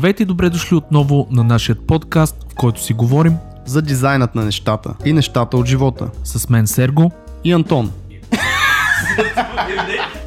Здравейте и добре дошли отново на нашия подкаст, в който си говорим за дизайнът на нещата и нещата от живота. С мен Серго и Антон.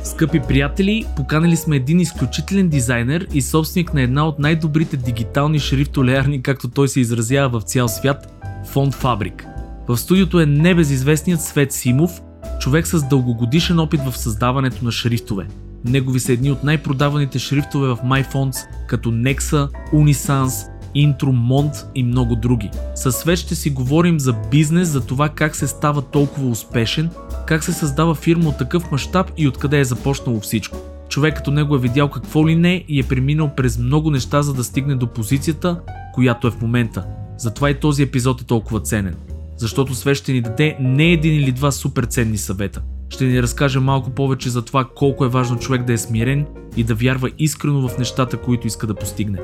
Скъпи приятели, поканали сме един изключителен дизайнер и собственик на една от най-добрите дигитални шрифтолеарни, както той се изразява в цял свят, Фонд Фабрик. В студиото е небезизвестният Свет Симов, човек с дългогодишен опит в създаването на шрифтове. Негови са едни от най-продаваните шрифтове в MyFonts, като Nexa, Unisans, Intro, Mont и много други. Със Свет ще си говорим за бизнес, за това как се става толкова успешен, как се създава фирма от такъв мащаб и откъде е започнало всичко. Човек като него е видял какво ли не и е преминал през много неща, за да стигне до позицията, която е в момента. Затова и този епизод е толкова ценен. Защото Свет ще ни даде не един или два супер ценни съвета. Ще ни разкаже малко повече за това колко е важно човек да е смирен и да вярва искрено в нещата, които иска да постигне.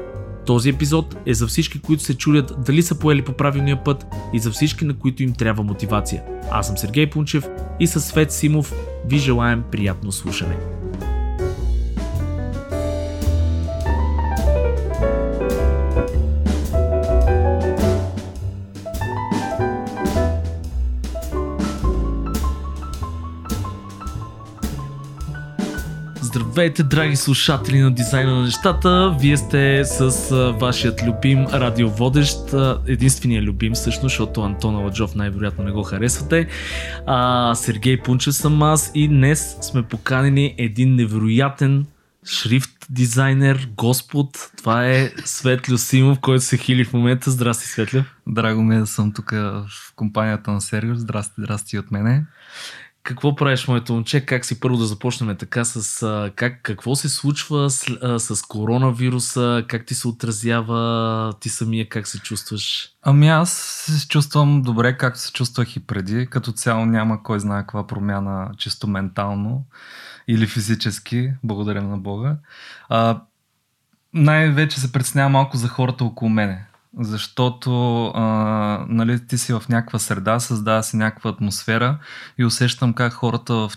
Този епизод е за всички, които се чудят дали са поели по правилния път и за всички, на които им трябва мотивация. Аз съм Сергей Пунчев и със Свет Симов ви желаем приятно слушане. Здравейте, драги слушатели на дизайна на нещата! Вие сте с а, вашият любим радиоводещ, а, единствения любим всъщност, защото Антон Аладжов най-вероятно не го харесвате. А, Сергей Пунчев съм аз и днес сме поканени един невероятен шрифт дизайнер, господ. Това е Светлю Симов, който се хили в момента. Здрасти, Светлю. Драго ми е да съм тук в компанията на Серго. Здрасти, здрасти от мене. Какво правиш, моето момче? Как си първо да започнем така с как, какво се случва с, с коронавируса? Как ти се отразява ти самия? Как се чувстваш? Ами аз се чувствам добре, както се чувствах и преди. Като цяло няма кой знае каква промяна чисто ментално или физически, благодаря на Бога. А, най-вече се притеснява малко за хората около мене защото а, нали, ти си в някаква среда, създава се някаква атмосфера и усещам как хората в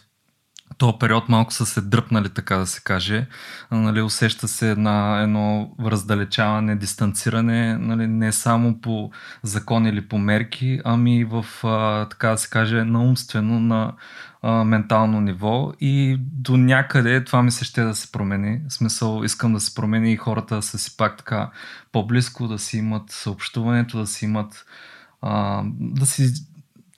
този период малко са се дръпнали, така да се каже. Нали, усеща се една, едно раздалечаване, дистанциране, нали, не само по закон или по мерки, ами в, а, така да се каже, на умствено, на а, ментално ниво и до някъде това ми се ще да се промени. В смисъл, искам да се промени и хората са си пак така по-близко, да си имат съобщуването, да си имат а, да си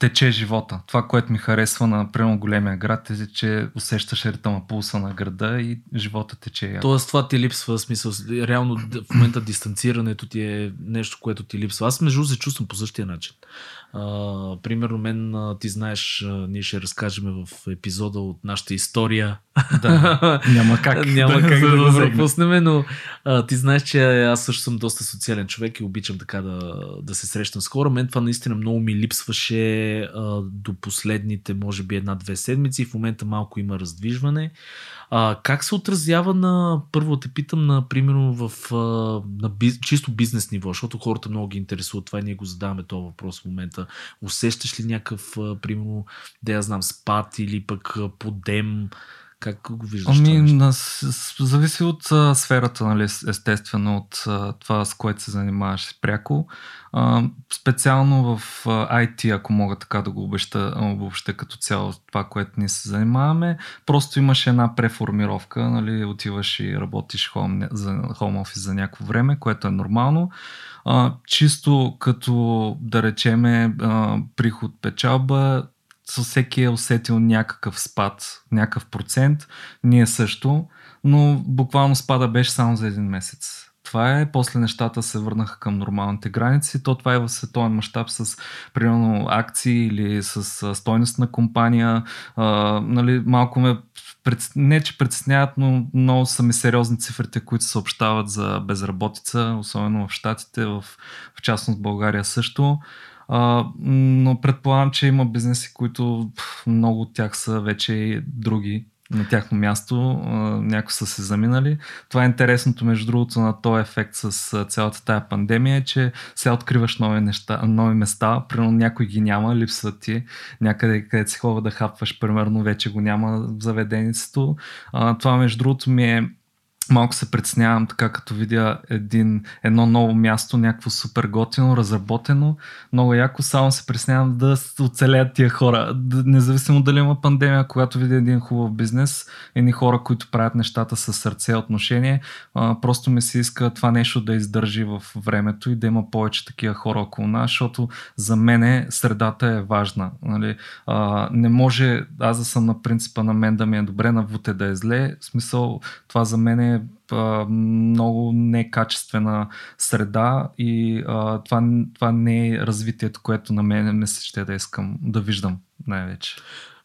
тече живота. Това, което ми харесва на прямо големия град е, че усещаш ритъма пулса на града и живота тече. Яко. Тоест това ти липсва, смисъл, реално в момента дистанцирането ти е нещо, което ти липсва. Аз между се чувствам по същия начин. Примерно мен, а, ти знаеш, а, ние ще разкажем в епизода от нашата история. Да, няма как. няма как да, да, да пропуснем, но а, ти знаеш, че аз също съм доста социален човек и обичам така да, да се срещам с хора. Мен това наистина много ми липсваше а, до последните, може би, една-две седмици. В момента малко има раздвижване. А, как се отразява на, първо те питам, на, примерно в на биз, чисто бизнес ниво, защото хората много ги интересуват това и ние го задаваме този въпрос в момента. Усещаш ли някакъв, примерно, да я знам, спад или пък подем? Как го виждаш? Ами, на, зависи от а, сферата, нали, естествено, от а, това, с което се занимаваш пряко. А, специално в а, IT, ако мога така да го обеща, обобща като цяло това, което ние се занимаваме, просто имаше една преформировка, нали, отиваш и работиш хом, за, home office за някакво време, което е нормално. А, чисто като да речеме а, приход печалба, всеки е усетил някакъв спад, някакъв процент, ние също, но буквално спада беше само за един месец. Това е, после нещата се върнаха към нормалните граници, то това е в световен мащаб с примерно акции или с стойност на компания, а, нали, малко ме не че притесняват, но много са ми сериозни цифрите, които съобщават за безработица, особено в Штатите, в, в частност България също. А, но предполагам, че има бизнеси, които много от тях са вече и други на тяхно място, някои са се заминали. Това е интересното, между другото, на този ефект с цялата тая пандемия, че сега откриваш нови, неща, нови места, примерно някой ги няма, липсват ти, някъде където си хова да хапваш, примерно вече го няма в заведеницето. Това, между другото, ми е малко се притеснявам така, като видя един, едно ново място, някакво супер готино, разработено, много яко, само се притеснявам да оцелят тия хора. Независимо дали има пандемия, когато видя един хубав бизнес, едни хора, които правят нещата с сърце, отношение, просто ми се иска това нещо да издържи в времето и да има повече такива хора около нас, защото за мене средата е важна. Нали? Не може аз да съм на принципа на мен да ми е добре, на Вуте да е зле. В смисъл, това за мен е много некачествена среда и това, това не е развитието, което на мен не се ще да искам да виждам най-вече.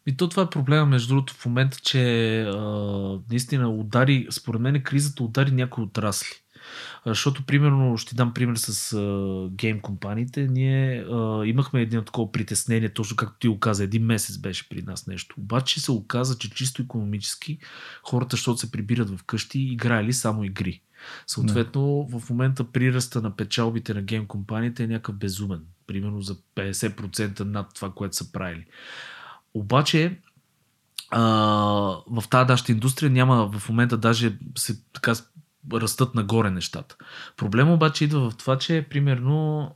И то това е проблема, между другото, в момента, че а, наистина удари, според мен кризата удари някои отрасли. Защото, примерно, ще дам пример с а, гейм компаниите. Ние а, имахме един такова притеснение, точно както ти го каза, един месец беше при нас нещо. Обаче се оказа, че чисто економически хората, защото се прибират в къщи, играели само игри. Съответно, не. в момента прираста на печалбите на гейм компаниите е някакъв безумен. Примерно за 50% над това, което са правили. Обаче, а, в тази нашата индустрия няма в момента даже се така растат нагоре нещата. Проблема обаче идва в това, че примерно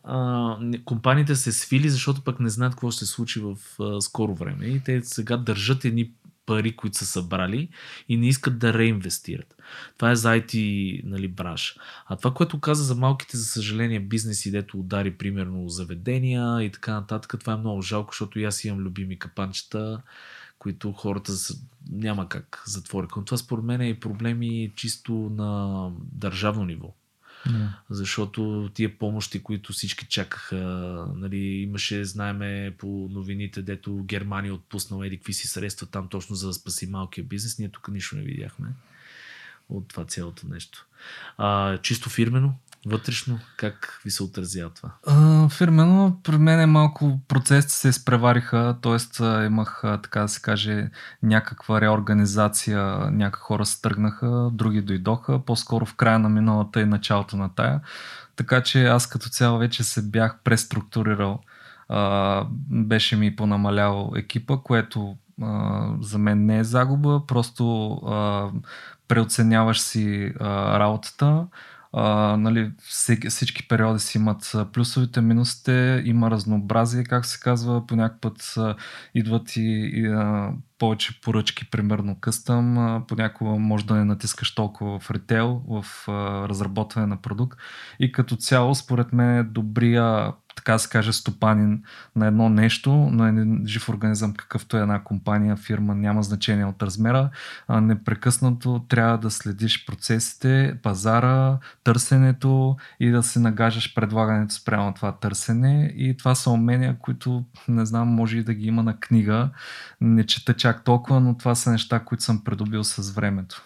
компаниите се свили, защото пък не знаят какво ще се случи в скоро време. И те сега държат едни пари, които са събрали и не искат да реинвестират. Това е за IT нали, бранш. А това, което каза за малките, за съжаление, бизнеси, дето удари примерно заведения и така нататък, това е много жалко, защото и аз имам любими капанчета които хората няма как затворят. Но това според мен е и проблеми чисто на държавно ниво. Yeah. Защото тия помощи, които всички чакаха, нали, имаше, знаеме по новините, дето Германия отпуснала еди какви си средства там точно за да спаси малкия бизнес. Ние тук нищо не видяхме от това цялото нещо. А, чисто фирмено, Вътрешно, как ви се отразява това? А, фирмено, при мен е малко процесите се изпревариха, т.е. имах, така да се каже, някаква реорганизация, някакви хора се тръгнаха, други дойдоха, по-скоро в края на миналата и началото на тая. Така че аз като цяло вече се бях преструктурирал. А, беше ми понамалял екипа, което а, за мен не е загуба, просто а, преоценяваш си а, работата а, нали, всички периоди си имат плюсовите, минусите, има разнообразие, как се казва, по път идват и, и а, повече поръчки, примерно къстъм, понякога може да не натискаш толкова в ритейл, в разработване на продукт и като цяло според мен е добрия така се каже, стопанин на едно нещо, на един жив организъм, какъвто е една компания, фирма, няма значение от размера. Непрекъснато трябва да следиш процесите, пазара, търсенето и да се нагажаш предлагането спрямо това търсене. И това са умения, които не знам, може и да ги има на книга. Не чета чак толкова, но това са неща, които съм придобил с времето.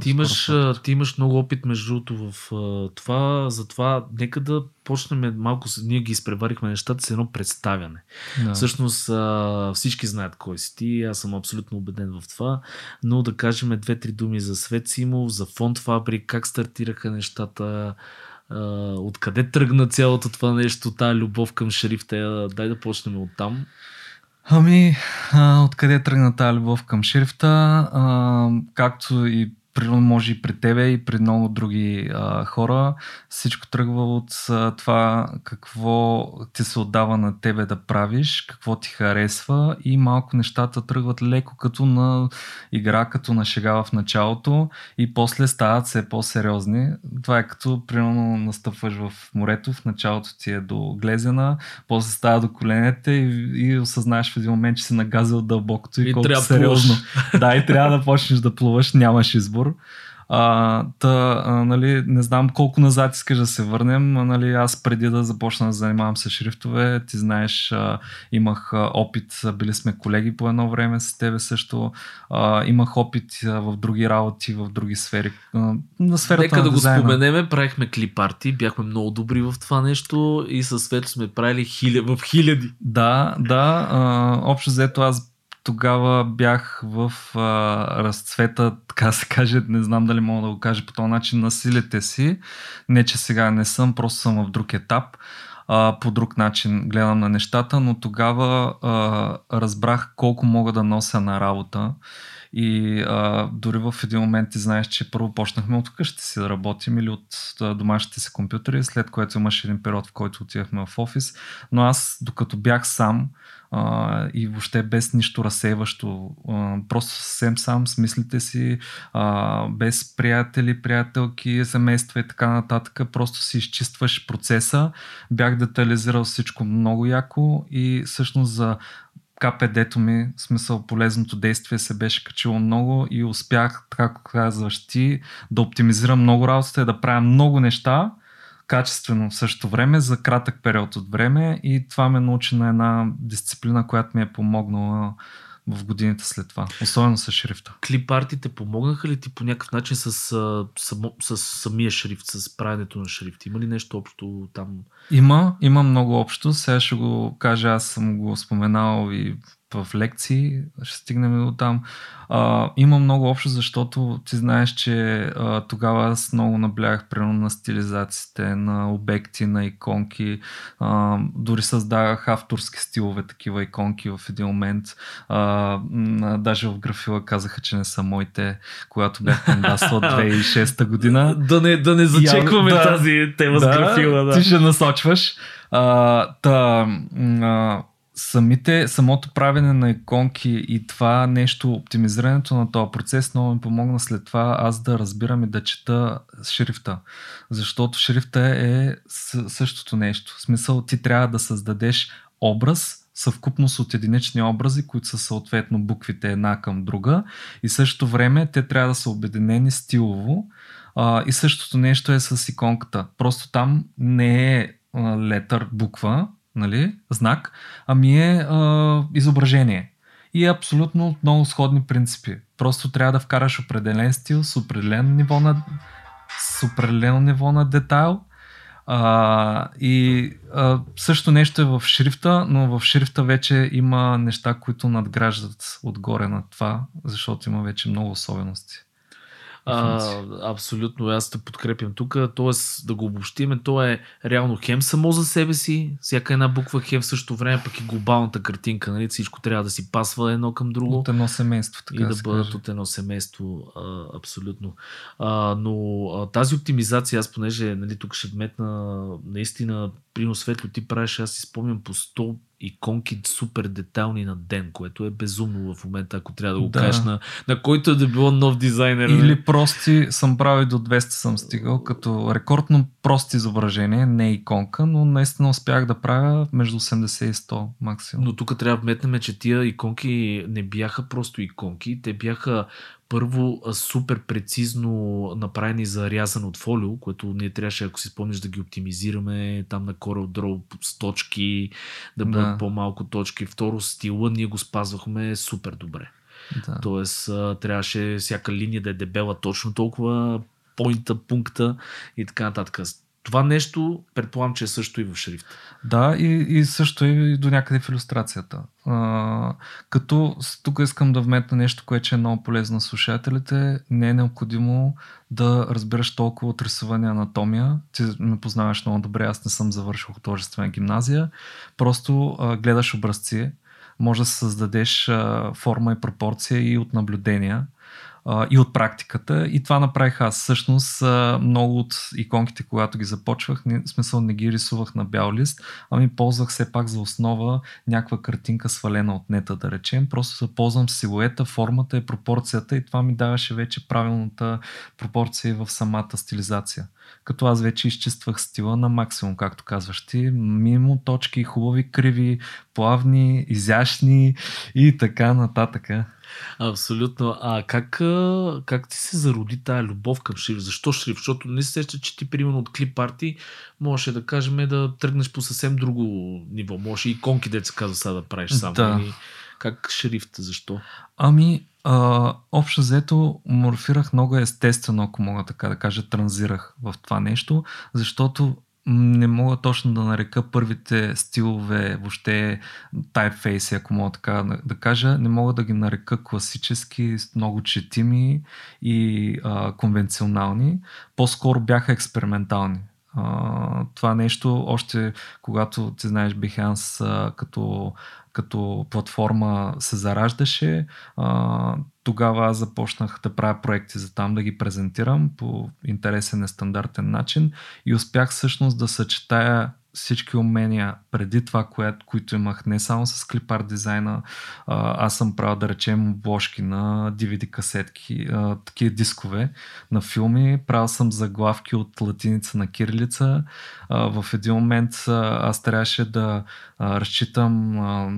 Ти имаш, ти имаш много опит между другото в това, затова нека да почнем малко, ние ги изпреварихме нещата с едно представяне. Да. Всъщност всички знаят кой си ти, аз съм абсолютно убеден в това, но да кажем две-три думи за Свет Симов, за Фонд Фабрик, как стартираха нещата, откъде тръгна цялото това нещо, тази любов към шрифта, дай да почнем от там. Ами, а, откъде тръгна тази любов към шрифта, а, както и примерно може и при тебе и при много други а, хора. Всичко тръгва от а, това какво ти се отдава на тебе да правиш, какво ти харесва и малко нещата тръгват леко като на игра, като на шега в началото и после стават все по-сериозни. Това е като примерно настъпваш в морето, в началото ти е до глезена, после става до коленете и, и осъзнаеш в един момент, че си нагазил дълбокото и, и колко сериозно. Да, и трябва да почнеш да плуваш, нямаш избор избор. А, та, а, нали, не знам колко назад искаш да се върнем. А, нали, аз преди да започна да занимавам се шрифтове, ти знаеш, а, имах а, опит, били сме колеги по едно време с тебе също. А, имах опит а, в други работи, в други сфери. А, на сферата Нека на да дизайна. го споменеме, правихме клипарти, бяхме много добри в това нещо и със Свето сме правили хиля, в хиляди. Да, да. А, общо взето аз тогава бях в а, разцвета, така се каже, не знам дали мога да го кажа по този начин, на силите си. Не, че сега не съм, просто съм в друг етап. А, по друг начин гледам на нещата, но тогава а, разбрах колко мога да нося на работа И а, дори в един момент ти знаеш, че първо почнахме от къщи си да работим или от домашните си компютъри, след което имаше един период, в който отивахме в офис. Но аз, докато бях сам, а, и въобще без нищо разсейващо. А, просто съвсем сам с мислите си, а, без приятели, приятелки, семейства и така нататък. Просто си изчистваш процеса. Бях детализирал всичко много яко и всъщност за КПД-то ми, в смисъл полезното действие се беше качило много и успях, така казваш ти, да оптимизирам много работата и да правя много неща, качествено в същото време за кратък период от време и това ме научи на една дисциплина, която ми е помогнала в годините след това, особено с шрифта. Клип артите помогнаха ли ти по някакъв начин с, с, с, с самия шрифт, с правенето на шрифт? Има ли нещо общо там? Има, има много общо. Сега ще го кажа, аз съм го споменал и в лекции, ще стигнем до там. А, има много общо, защото ти знаеш, че а, тогава аз много наблягах примерно на стилизациите, на обекти, на иконки. А, дори създавах авторски стилове, такива иконки в един момент. А, даже в графила казаха, че не са моите, когато бях кандидатствал 2006 година. Да не, да не зачекваме да, тази тема да, с графила. Да. Ти ще насочваш. А, та, а, самите, самото правене на иконки и това нещо, оптимизирането на този процес много ми помогна след това аз да разбирам и да чета шрифта. Защото шрифта е същото нещо. В смисъл ти трябва да създадеш образ, съвкупност от единични образи, които са съответно буквите една към друга и същото време те трябва да са обединени стилово а, и същото нещо е с иконката. Просто там не е летър, буква, нали, знак, ами е а, изображение. И е абсолютно много сходни принципи. Просто трябва да вкараш определен стил с определено ниво на, с определено ниво на детайл. А, и а, също нещо е в шрифта, но в шрифта вече има неща, които надграждат отгоре на това, защото има вече много особености. А, абсолютно, аз те подкрепям тук. Тоест, да го обобщиме, то е реално хем само за себе си, всяка една буква хем в същото време, пък и глобалната картинка, нали? всичко трябва да си пасва едно към друго. От едно семейство, така И да, да бъдат каже. от едно семейство, а, абсолютно. А, но а, тази оптимизация, аз понеже нали, тук ще вметна наистина, прино светло ти правиш, аз си спомням по 100 иконки супер детални на ден, което е безумно в момента, ако трябва да го да. кажеш на, на който е да било нов дизайнер. Или прости, съм правил до 200 съм стигал, като рекордно прости изображение, не иконка, но наистина успях да правя между 80 и 100 максимум. Но тук трябва да вметнем, че тия иконки не бяха просто иконки, те бяха първо супер прецизно направени за рязане от фолио, което ние трябваше, ако си спомниш, да ги оптимизираме там на Corel Draw с точки, да бъдат да. по-малко точки. Второ, стила ние го спазвахме супер добре. Да. Тоест, трябваше всяка линия да е дебела точно толкова, поинта, пункта и така нататък. Това нещо, предполагам, че е също и в шрифт. Да, и, и също и до някъде в иллюстрацията. Като тук искам да вметна нещо, което е много полезно на слушателите. Не е необходимо да разбираш толкова от рисуване анатомия. Ти ме познаваш много добре, аз не съм завършил художествена гимназия. Просто а, гледаш образци, може да създадеш а, форма и пропорция и от наблюдения и от практиката. И това направих аз. Всъщност много от иконките, когато ги започвах, не, смисъл не ги рисувах на бял лист, ами ползвах все пак за основа някаква картинка свалена от нета, да речем. Просто ползвам силуета, формата и пропорцията и това ми даваше вече правилната пропорция в самата стилизация. Като аз вече изчиствах стила на максимум, както казваш ти, мимо точки, хубави, криви, плавни, изящни и така нататък. Абсолютно. А как, как ти се зароди тая любов към шрифт? Защо шрифт? Защото не се сеща, че ти примерно от клип парти можеше да кажем да тръгнеш по съвсем друго ниво. Може и конки, деца казва сега да правиш само. Да. Или... Как шрифт? Защо? Ами, а, общо взето морфирах много естествено, ако мога така да кажа, транзирах в това нещо, защото не мога точно да нарека първите стилове, въобще тайпфейси, ако мога така да кажа, не мога да ги нарека класически, много четими и а, конвенционални. По-скоро бяха експериментални. Това нещо, още когато ти знаеш Behance а, като, като платформа се зараждаше, а, тогава аз започнах да правя проекти за там, да ги презентирам по интересен, нестандартен начин и успях всъщност да съчетая всички умения преди това, кое, които имах не само с клипар дизайна, аз съм правил да речем обложки на DVD касетки, такива дискове на филми, правил съм заглавки от латиница на кирилица. В един момент аз трябваше да разчитам а,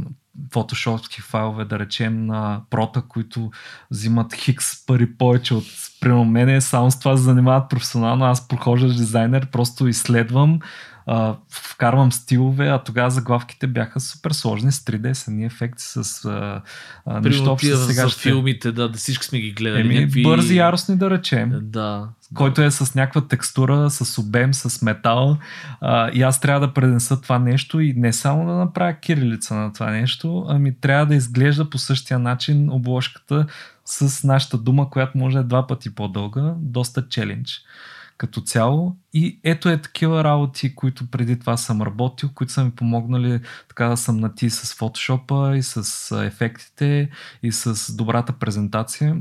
фотошопски файлове, да речем, на прота, които взимат хикс пари повече от примерно мене, само с това се занимават професионално, аз прохождаш дизайнер, просто изследвам, а, вкарвам стилове, а тогава заглавките бяха супер сложни с 3D сани ефекти, с а, а, нищо общо с сега. За ще... филмите, да, да всички сме ги гледали. Еми, някакви... бързи, яростни да речем. Да. Който е с някаква текстура, с обем, с метал. А, и аз трябва да пренеса това нещо и не само да направя кирилица на това нещо, ами трябва да изглежда по същия начин обложката с нашата дума, която може да е два пъти по-дълга, доста челендж като цяло. И ето е такива работи, които преди това съм работил, които са ми помогнали така да съм нати с фотошопа и с ефектите и с добрата презентация.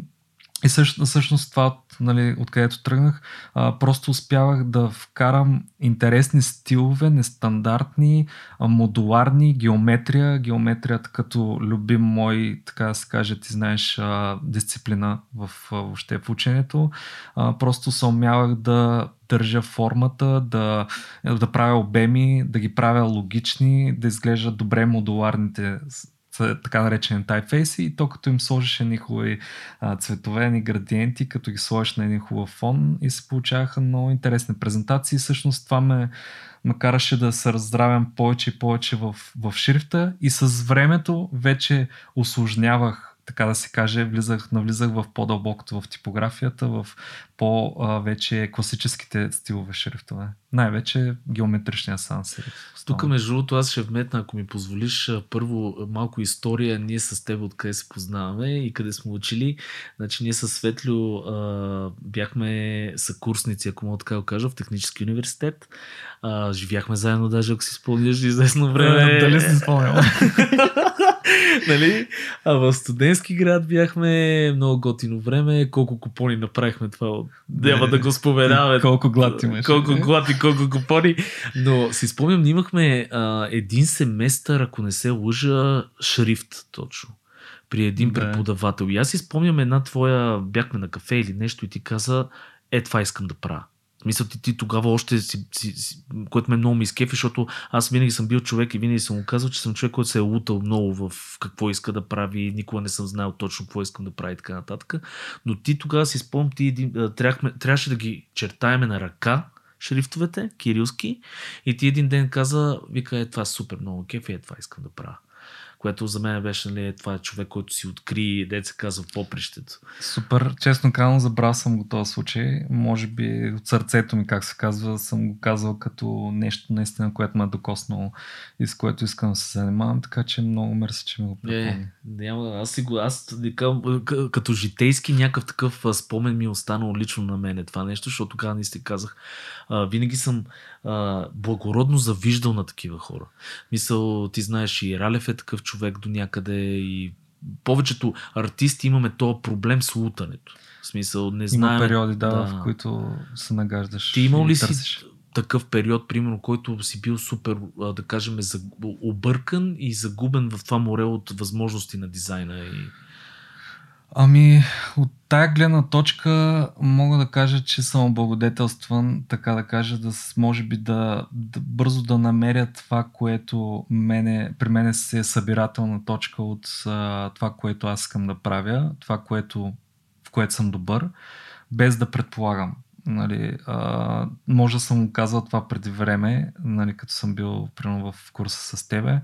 И също, всъщност това, нали, откъдето тръгнах, а, просто успявах да вкарам интересни стилове, нестандартни, а, модуларни, геометрия. Геометрията като любим мой, така да се каже, ти знаеш, а, дисциплина в, а, въобще в ученето. А, просто се умявах да държа формата, да, да правя обеми, да ги правя логични, да изглеждат добре модуларните така наречени тайфейси и то като им сложиш едни хубави цветове, едни градиенти, като ги сложиш на един хубав фон и се получаваха много интересни презентации. Всъщност това ме, ме караше да се раздравям повече и повече в, в шрифта и с времето вече осложнявах така да се каже, влизах, навлизах в по-дълбокото в типографията, в по-вече класическите стилове шрифтове. Най-вече геометричния сансериф. Тук, между другото, аз ще вметна, ако ми позволиш, първо малко история, ние с теб откъде се познаваме и къде сме учили. Значи ние с Светлю а, бяхме съкурсници, ако мога така да кажа, в Технически университет. А, живяхме заедно, даже ако си спомняш известно време. Е, дали си спомням? нали? А в студентски град бяхме много готино време. Колко купони направихме това, няма да го споменаваме. колко глад имаш. Колко глад и колко купони. Но си спомням, имахме а, един семестър, ако не се лъжа, шрифт точно при един да. преподавател. И аз си спомням една твоя, бяхме на кафе или нещо и ти каза, е това искам да правя. Смисъл ти, ти тогава още си, си, си, което ме много ми изкефи, защото аз винаги съм бил човек и винаги съм му казал, че съм човек, който се е лутал много в какво иска да прави, никога не съм знал точно какво искам да прави и така нататък. Но ти тогава си спомням, ти трябвахме, трябваше да ги чертаеме на ръка, шрифтовете, кирилски, и ти един ден каза, вика, е това е супер много кефи, е това искам да правя което за мен беше, нали, това е човек, който си откри, деца казва, попрището. Супер, честно казвам, забрал съм го този случай. Може би от сърцето ми, как се казва, съм го казал като нещо наистина, което ме е докоснало и с което искам да се занимавам, така че много мерси, че ми го припомни. Е, няма, аз си го, аз като житейски някакъв такъв спомен ми е останал лично на мене това нещо, защото тогава сте казах, а, винаги съм а, благородно завиждал на такива хора. Мисъл, ти знаеш, и Ралев е такъв човек до някъде и повечето артисти имаме този проблем с лутането. В смисъл, не знаем. Има периоди, да, да, в които се нагаждаш. Ти имал ли си такъв период, примерно, който си бил супер, да кажем, объркан и загубен в това море от възможности на дизайна? И... Ами, от тая гледна точка мога да кажа, че съм облагодетелстван, така да кажа, да може би да, да бързо да намеря това, което мене, при мене се е събирателна точка от а, това, което аз искам да правя, това, което, в което съм добър, без да предполагам. Нали, а, може да съм казал това преди време, нали, като съм бил примерно в курса с тебе,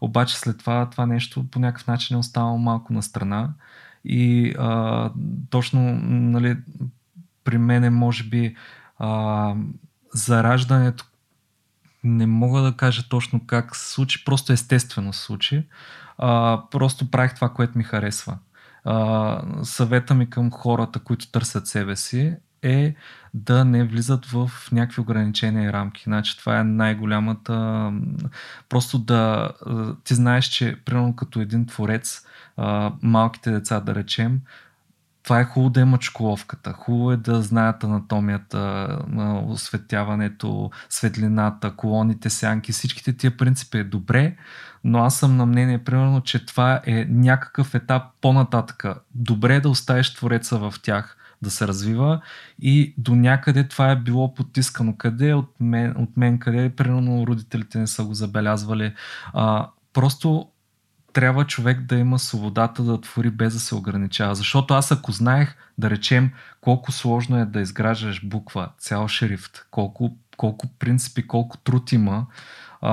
обаче след това това нещо по някакъв начин е останало малко на страна и а, точно нали, при мен може би а, зараждането не мога да кажа точно как се случи, просто естествено се случи. А, просто правих това, което ми харесва. А, съвета ми към хората, които търсят себе си е да не влизат в някакви ограничения и рамки. Значи това е най-голямата... Просто да... Ти знаеш, че примерно като един творец, малките деца да речем, това е хубаво да има чоколовката. Хубаво е да знаят анатомията, на осветяването, светлината, колоните, сянки, всичките тия принципи е добре, но аз съм на мнение, примерно, че това е някакъв етап по-нататъка. Добре е да оставиш твореца в тях, да се развива и до някъде това е било потискано. Къде е от мен, от мен къде е, примерно родителите не са го забелязвали. А, просто трябва човек да има свободата да твори без да се ограничава. Защото аз ако знаех, да речем, колко сложно е да изграждаш буква, цял шрифт, колко, колко принципи, колко труд има а,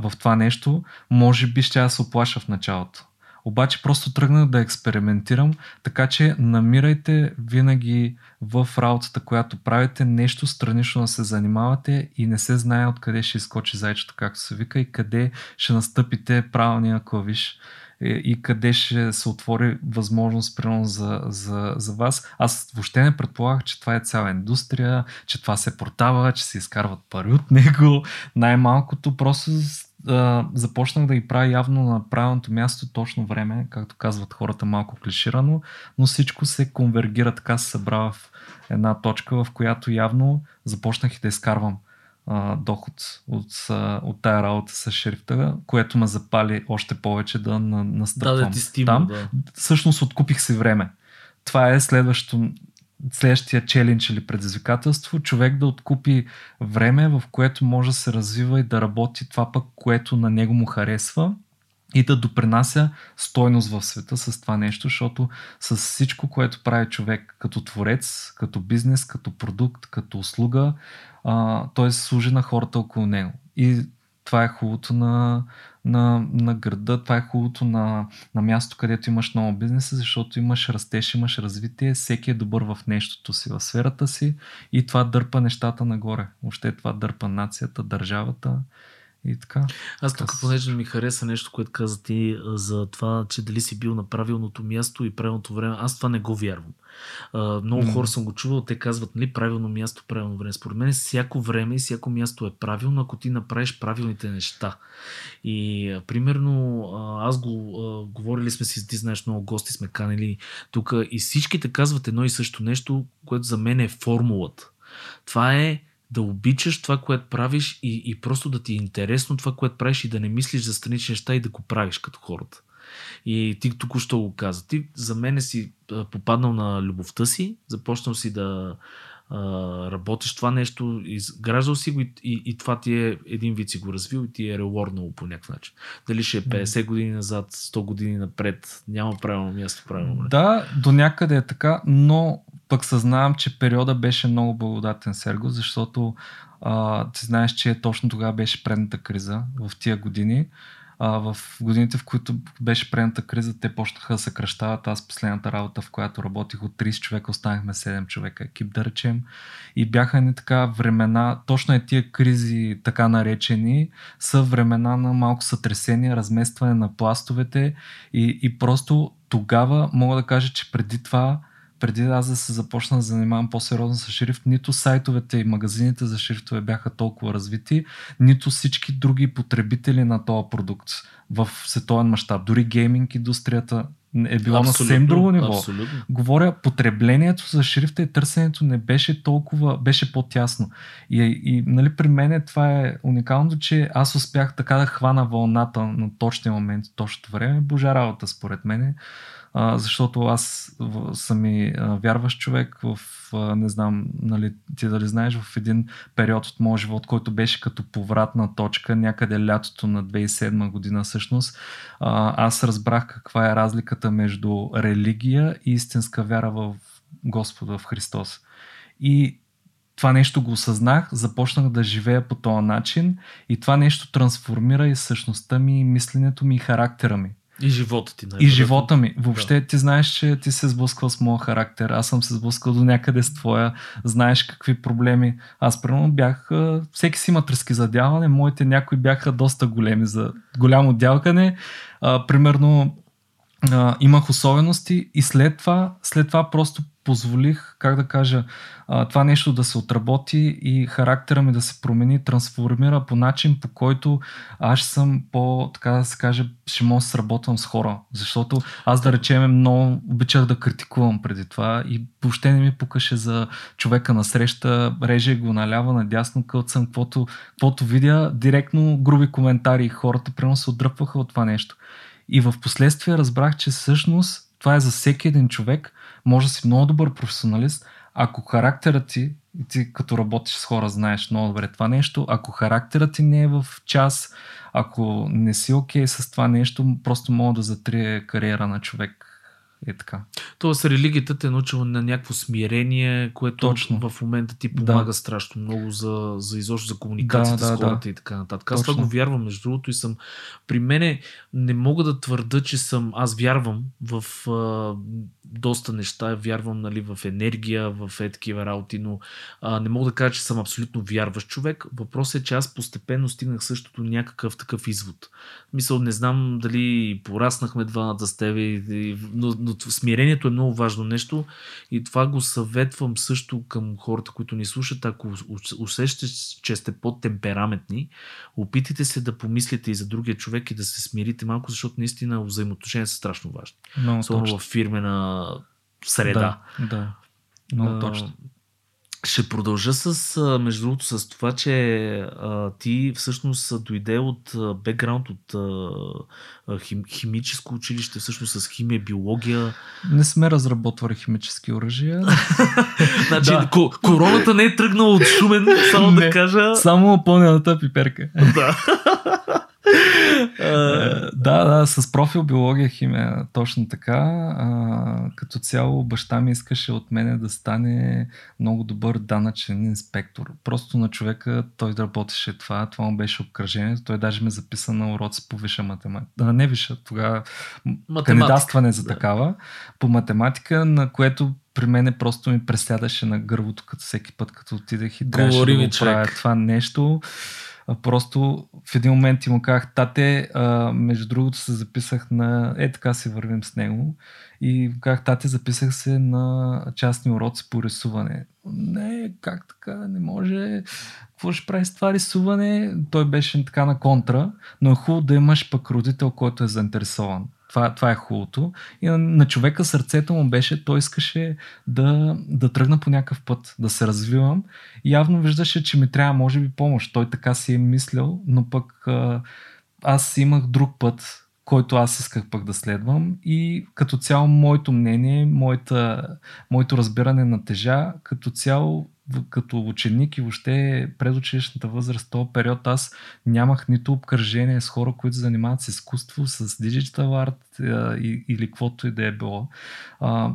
в това нещо, може би ще я се оплаша в началото. Обаче просто тръгнах да експериментирам, така че намирайте винаги в работата, която правите, нещо странично да се занимавате и не се знае откъде ще изкочи зайчето, както се вика, и къде ще настъпите правилния клавиш и къде ще се отвори възможност примерно за, за, за вас. Аз въобще не предполагах, че това е цяла индустрия, че това се продава, че се изкарват пари от него. Най-малкото просто а, започнах да ги правя явно на правилното място, точно време, както казват хората малко клиширано, но всичко се конвергира, така се събра в една точка, в която явно започнах и да изкарвам а, доход от, от тая работа с шрифта, което ме запали още повече да на, настъпвам да, да ти стимул, там. Да. Всъщност откупих си време. Това е следващото следващия челендж или предизвикателство, човек да откупи време, в което може да се развива и да работи това пък, което на него му харесва и да допринася стойност в света с това нещо, защото с всичко, което прави човек като творец, като бизнес, като продукт, като услуга, а, той служи на хората около него. И това е хубавото на, на, на града, това е хубавото на, на място, където имаш много бизнеса, защото имаш растеж, имаш развитие, всеки е добър в нещото си, в сферата си. И това дърпа нещата нагоре. Въобще това дърпа нацията, държавата и така. Аз тук, понеже ми хареса нещо, което каза ти за това, че дали си бил на правилното място и правилното време, аз това не го вярвам. Uh, много mm. хора съм го чувал, те казват, нали, правилно място, правилно време. Според мен всяко време и всяко място е правилно, ако ти направиш правилните неща. И примерно, аз го говорили сме си, ти знаеш, много гости сме канели тук и всичките казват едно и също нещо, което за мен е формулата. Това е да обичаш това, което правиш и, и просто да ти е интересно това, което правиш и да не мислиш за странични неща и да го правиш като хората. И ти току-що го каза. Ти за мен си попаднал на любовта си, започнал си да а, работиш това нещо, изграждал си го и, и, и това ти е един вид си го развил и ти е реворнало по някакъв начин. Дали ще е 50 години назад, 100 години напред, няма правилно място, правилно Да, до някъде е така, но пък съзнавам, че периода беше много благодатен Серго, защото а, ти знаеш, че точно тогава беше предната криза в тия години. А, в годините, в които беше предната криза, те почнаха да съкръщават. Аз последната работа, в която работих от 30 човека, останахме 7 човека екип, да речем. И бяха ни така времена, точно е тия кризи, така наречени, са времена на малко сътресение, разместване на пластовете и, и просто тогава мога да кажа, че преди това преди аз да се започна да занимавам по-сериозно с шрифт, нито сайтовете и магазините за шрифтове бяха толкова развити, нито всички други потребители на този продукт в световен мащаб. Дори гейминг индустрията е било абсолютно, на съвсем друго ниво. Абсолютно. Говоря, потреблението за шрифта и търсенето не беше толкова, беше по-тясно. И, и нали, при мен това е уникалното, че аз успях така да хвана вълната на точния момент, точното време. Божа работа, според мен защото аз съм и вярващ човек в, не знам, нали, ти дали знаеш, в един период от моят живот, който беше като повратна точка, някъде лятото на 2007 година всъщност, аз разбрах каква е разликата между религия и истинска вяра в Господа, в Христос. И това нещо го осъзнах, започнах да живея по този начин и това нещо трансформира и същността ми, и мисленето ми, и характера ми. И живота ти. И живота ми. Въобще да. ти знаеш, че ти се сблъскал с моя характер. Аз съм се сблъскал до някъде с твоя. Знаеш какви проблеми. Аз примерно бях... Всеки си има тръски за дяване. Моите някои бяха доста големи за голямо дялкане. А, примерно а, имах особености и след това, след това просто позволих, как да кажа, а, това нещо да се отработи и характера ми да се промени, трансформира по начин, по който аз съм по, така да се каже, ще мога да сработвам с хора. Защото аз да речем много обичах да критикувам преди това и въобще не ми пукаше за човека на среща, реже го налява, надясно, съм, каквото, каквото видя, директно груби коментари хората прямо се отдръпваха от това нещо. И в последствие разбрах, че всъщност това е за всеки един човек. Може да си много добър професионалист, ако характерът ти, ти като работиш с хора знаеш много добре това нещо, ако характерът ти не е в час, ако не си окей okay с това нещо, просто мога да затрие кариера на човек е така. Тоест религията те е научила на някакво смирение, което Точно. в момента ти помага да. страшно много за, за изобщо за комуникацията да, с хората да. и така нататък. Аз това го вярвам, между другото, и съм. При мене не мога да твърда, че съм. Аз вярвам в а, доста неща, вярвам нали, в енергия, в е такива работи, но а, не мога да кажа, че съм абсолютно вярващ човек. Въпросът е, че аз постепенно стигнах същото някакъв такъв извод. Мисъл, не знам дали пораснахме двамата с тебе, но, но смирението е много важно нещо и това го съветвам също към хората, които ни слушат. Ако усещате, че сте по-темпераментни, опитайте се да помислите и за другия човек и да се смирите малко, защото наистина взаимоотношения са страшно важни. Особено в фирмена среда. Да, да. Много точно. Ще продължа с, между другото, с това, че а, ти всъщност дойде от бекграунд от а, хим, химическо училище, всъщност с химия, биология. Не сме разработвали химически оръжия. значи, да. короната не е тръгнала от Шумен, само не, да кажа. Само пълнената пиперка. да. да, да, с профил биология химия, точно така. А, като цяло баща ми искаше от мене да стане много добър данъчен инспектор. Просто на човека той да работеше това, това му беше обкръжението. Той даже ме записа на уроци по виша математика. Да, не виша, тогава кандидатстване за да. такава. По математика, на което при мене просто ми пресядаше на гървото като всеки път, като отидех и трябваше да го правя това нещо. Просто в един момент ти му казах, тате, а, между другото се записах на... Е, така си вървим с него. И казах, тате, записах се на частни уроци по рисуване. Не, как така, не може. Какво ще прави с това рисуване? Той беше така на контра, но е хубаво да имаш пък родител, който е заинтересован. Това, това е хубавото. И на, на човека сърцето му беше, той искаше да, да тръгна по някакъв път, да се развивам. И явно виждаше, че ми трябва, може би, помощ. Той така си е мислил, но пък аз имах друг път, който аз исках пък да следвам и като цяло моето мнение, моята, моето разбиране на тежа, като цяло като ученик и въобще предучилищната възраст, този период аз нямах нито обкръжение с хора, които занимават с изкуство, с диджитал арт или каквото и да е било.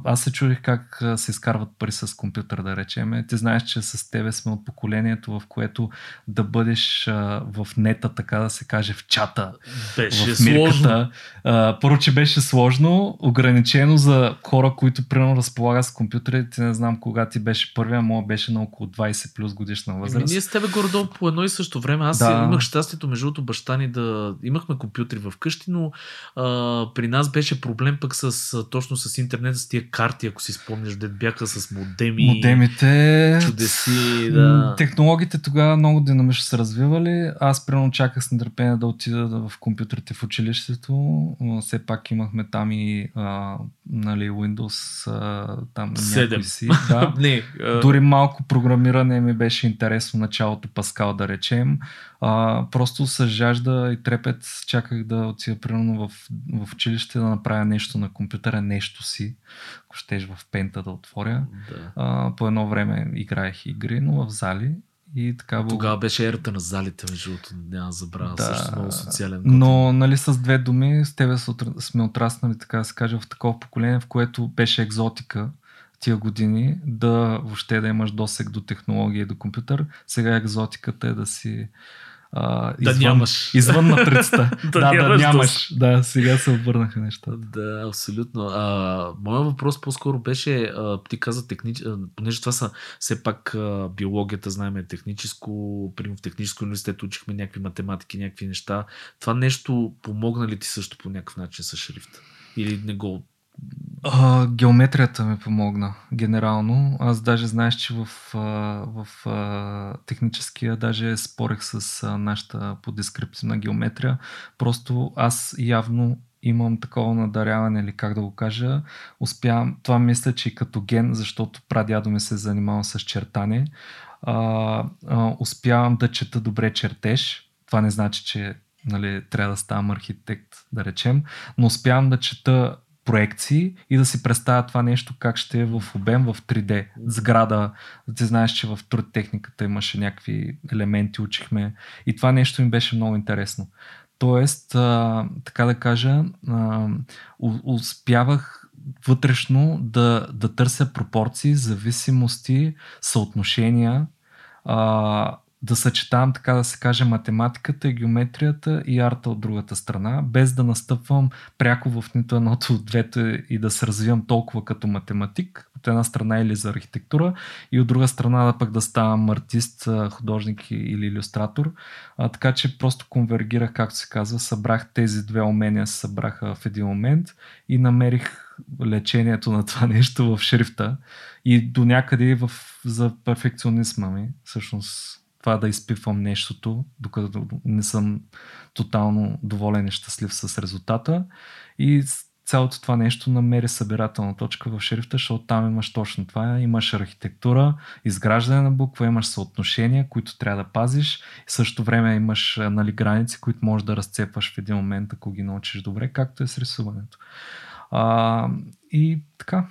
Аз се чудих как се изкарват пари с компютър, да речем. Ти знаеш, че с тебе сме от поколението, в което да бъдеш в нета, така да се каже, в чата. Беше в сложно. Първо, че беше сложно, ограничено за хора, които примерно разполагат с компютъри. Ти не знам кога ти беше първия, моя беше на около 20 плюс годишна възраст. Еми, ние с тебе горе по едно и също време. Аз да. имах щастието, между другото, баща ни да... Имахме компютри в къщи, но а, при нас беше проблем пък с, точно с интернет, с тия карти, ако си спомняш, де бяха с модеми. Модемите. Чудеси, да. Технологиите тогава много динамично се развивали. Аз примерно чаках с нетърпение да отида в компютрите в училището. Все пак имахме там и а, нали, Windows а, там 7. си. Да. Не, а... Дори малко програмиране ми беше интересно началото Паскал да речем. А, просто с жажда и трепет чаках да отида примерно в, в училище да направя нещо на компютъра, нещо си, ако щеш в пента да отворя. Да. А, по едно време играех игри, но в зали и така бъл... Тогава беше ерата на залите, между другото, няма забравя, да, също много социален. Но, нали, с две думи, с тебе сме отраснали, така да се каже, в такова поколение, в което беше екзотика тия години да въобще да имаш досек до технология и до компютър. Сега екзотиката е да си а, да извън, нямаш. Извън матрицата. да, да, нямаш, да нямаш. Да, сега се обърнаха нещата. Да, абсолютно. А, моят въпрос по-скоро беше, а, ти каза технически, понеже това са все пак а, биологията, знаем е техническо, примерно в техническо университет учихме някакви математики, някакви неща. Това нещо помогна ли ти също по някакъв начин с шрифта? Или не го а, геометрията ми помогна генерално. Аз даже знаеш, че в, в, в техническия даже спорех с нашата по дескриптивна геометрия. Просто аз явно имам такова надаряване или как да го кажа. Успявам, това мисля, че като ген, защото прадядо ми се е занимава с чертане. А, а, успявам да чета добре чертеж. Това не значи, че нали, трябва да ставам архитект, да речем, но успявам да чета проекции и да си представя това нещо как ще е в обем в 3D. Сграда, ти знаеш, че в труд техниката имаше някакви елементи, учихме и това нещо ми беше много интересно. Тоест, а, така да кажа, а, успявах вътрешно да, да търся пропорции, зависимости, съотношения, а, да съчетавам, така да се каже, математиката, геометрията и арта от другата страна, без да настъпвам пряко в нито едното от двете и да се развивам толкова като математик, от една страна или за архитектура и от друга страна да пък да ставам артист, художник или иллюстратор. А, така че просто конвергирах, както се казва, събрах тези две умения, се събраха в един момент и намерих лечението на това нещо в шрифта и до някъде в, за перфекционизма ми, всъщност това да изпивам нещото, докато не съм тотално доволен и щастлив с резултата. И цялото това нещо намери събирателна точка в шрифта, защото там имаш точно това. Имаш архитектура, изграждане на буква, имаш съотношения, които трябва да пазиш. И също време имаш нали, граници, които можеш да разцепваш в един момент, ако ги научиш добре, както е с рисуването. А, и така,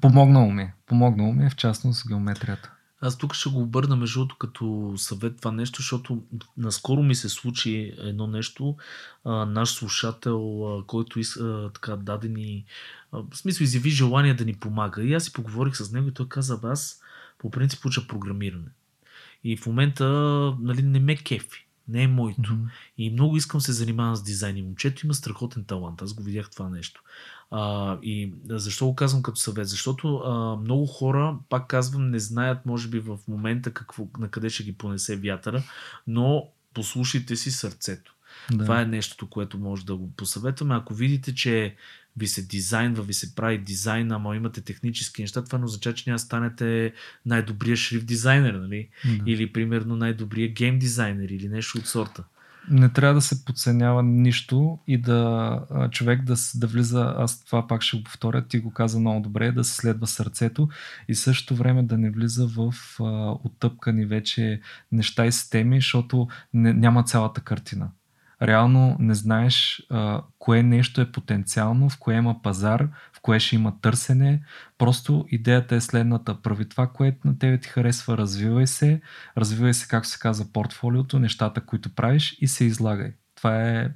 помогнало ми. Помогнало ми е в частност геометрията. Аз тук ще го обърна между другото като съвет това нещо, защото наскоро ми се случи едно нещо. А, наш слушател, а, който из, а, така даде ни, а, в смисъл изяви желание да ни помага. И аз си поговорих с него и той каза, аз по принцип уча програмиране. И в момента нали, не ме кефи. Не е моето. Mm-hmm. И много искам се занимавам с дизайн. И момчето има страхотен талант. Аз го видях това нещо. А, и защо го казвам като съвет? Защото а, много хора, пак казвам, не знаят, може би в момента какво, на къде ще ги понесе вятъра, но послушайте си сърцето. Да. Това е нещото, което може да го посъветваме. Ако видите, че ви се дизайнва, ви се прави дизайн, ама имате технически неща, това не означава, че няма станете най-добрия шрифт дизайнер, нали? Да. Или примерно най-добрия гейм дизайнер или нещо от сорта не трябва да се подценява нищо и да човек да, да влиза, аз това пак ще го повторя, ти го каза много добре, да се следва сърцето и също време да не влиза в а, оттъпкани вече неща и системи, защото не, няма цялата картина. Реално не знаеш а, кое нещо е потенциално, в кое има пазар, кое ще има търсене. Просто идеята е следната. Прави това, което на тебе ти харесва, развивай се, развивай се, както се казва, портфолиото, нещата, които правиш и се излагай. Това е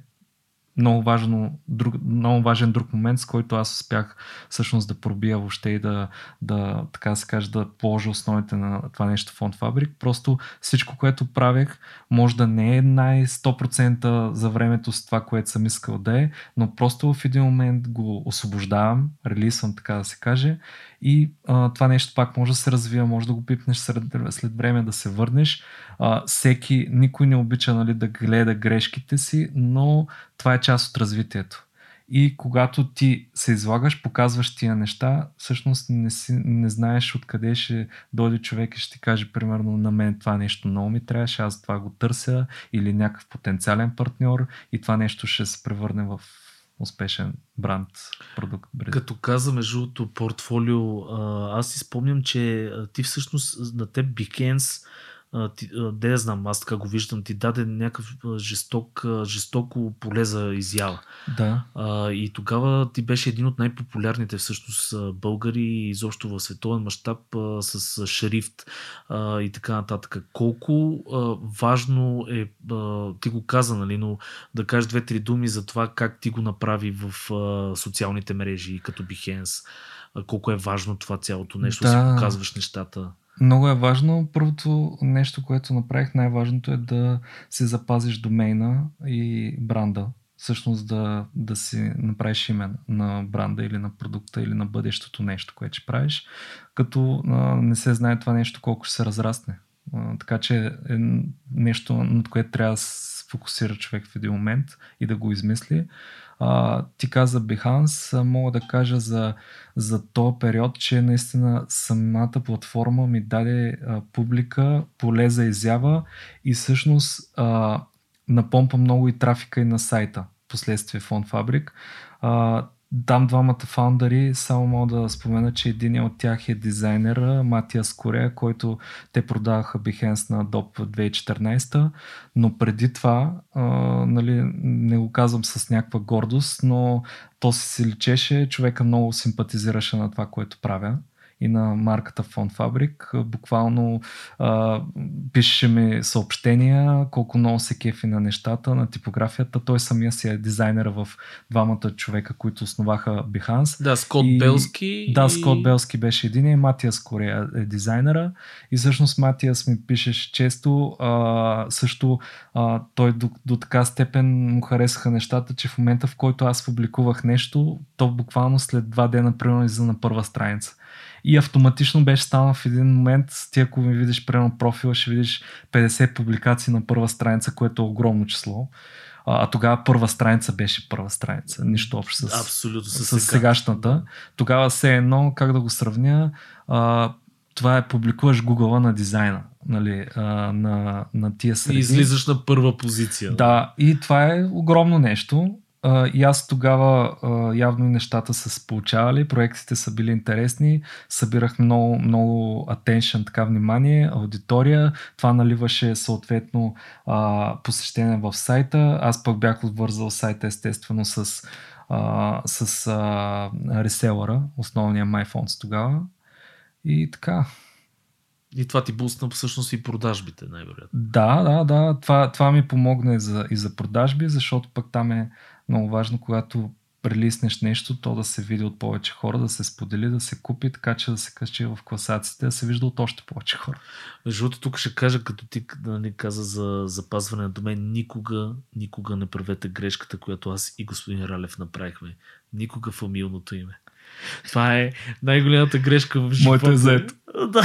много, важно, друг, много важен друг момент, с който аз успях всъщност да пробия въобще и да, да така да се каже, да положа основите на това нещо фонд фабрик. Просто всичко, което правех, може да не е най-100% за времето с това, което съм искал да е, но просто в един момент го освобождавам, релисвам, така да се каже, и а, това нещо пак може да се развива, може да го пипнеш след, след време, да се върнеш. А, всеки, никой не обича нали, да гледа грешките си, но това е част от развитието. И когато ти се излагаш, показваш тия неща, всъщност не, си, не знаеш откъде ще дойде човек и ще ти каже, примерно, на мен това нещо много ми трябваше, аз това го търся, или някакъв потенциален партньор и това нещо ще се превърне в успешен бранд, продукт. Бред. Като каза между портфолио, аз си спомням, че ти всъщност на теб Behance де я знам, аз така го виждам, ти даде някакъв жесток, жестоко поле за изява. Да. А, и тогава ти беше един от най-популярните всъщност българи изобщо в световен мащаб с шрифт а, и така нататък. Колко а, важно е, а, ти го каза, нали, но да кажеш две-три думи за това как ти го направи в а, социалните мрежи като Behance. А, колко е важно това цялото нещо, да. си показваш нещата. Много е важно. Първото нещо, което направих, най-важното е да си запазиш домейна и бранда. Всъщност да, да си направиш име на бранда или на продукта или на бъдещото нещо, което ще правиш, като а, не се знае това нещо колко ще се разрасне. А, така че е нещо, над което трябва фокусира човек в един момент и да го измисли. А, ти каза Behance, мога да кажа за, за този период, че наистина самата платформа ми даде а, публика, поле за изява и всъщност а, напомпа много и трафика и на сайта, последствие Фонд Фабрик. Дам двамата фаундъри, само мога да спомена, че един от тях е дизайнера Матиас Корея, който те продаваха Behance на в 2014, но преди това, а, нали, не го казвам с някаква гордост, но то си се личеше, човека много симпатизираше на това, което правя и на марката Фон Фабрик. Буквално а, пишеше ми съобщения, колко много се кефи на нещата, на типографията. Той самия си е дизайнера в двамата човека, които основаха Behance. Да, Скот и, Белски. Да, и... Скот Белски беше един и Матиас Корея е дизайнера. И всъщност Матиас ми пишеше често. А, също а, той до, до така степен му харесаха нещата, че в момента в който аз публикувах нещо, то буквално след два дена примерно излиза на първа страница и автоматично беше станал в един момент, ти ако ми видиш примерно профила, ще видиш 50 публикации на първа страница, което е огромно число. А, а тогава първа страница беше първа страница. Нищо общо с, Абсолютно, с, с сегашната. Тогава все едно, как да го сравня, а, това е публикуваш Google на дизайна, нали, а, на, на тия среди. И излизаш на първа позиция. Да, и това е огромно нещо. И аз тогава явно нещата са се получавали, проектите са били интересни, събирах много, много attention, така внимание, аудитория. Това наливаше съответно посещение в сайта. Аз пък бях отвързал сайта естествено с, uh, с uh, реселъра, основния MyPhones тогава. И така. И това ти бусна всъщност и продажбите, най-вероятно. Да, да, да. Това, това ми помогна и за, и за продажби, защото пък там е много важно, когато прелиснеш нещо, то да се види от повече хора, да се сподели, да се купи, така че да се качи в класациите, да се вижда от още повече хора. Защото тук ще кажа, като ти нали, каза за запазване на домен, никога, никога не правете грешката, която аз и господин Ралев направихме. Никога фамилното име. Това е най-голямата грешка в живота. Моето е заето. Да.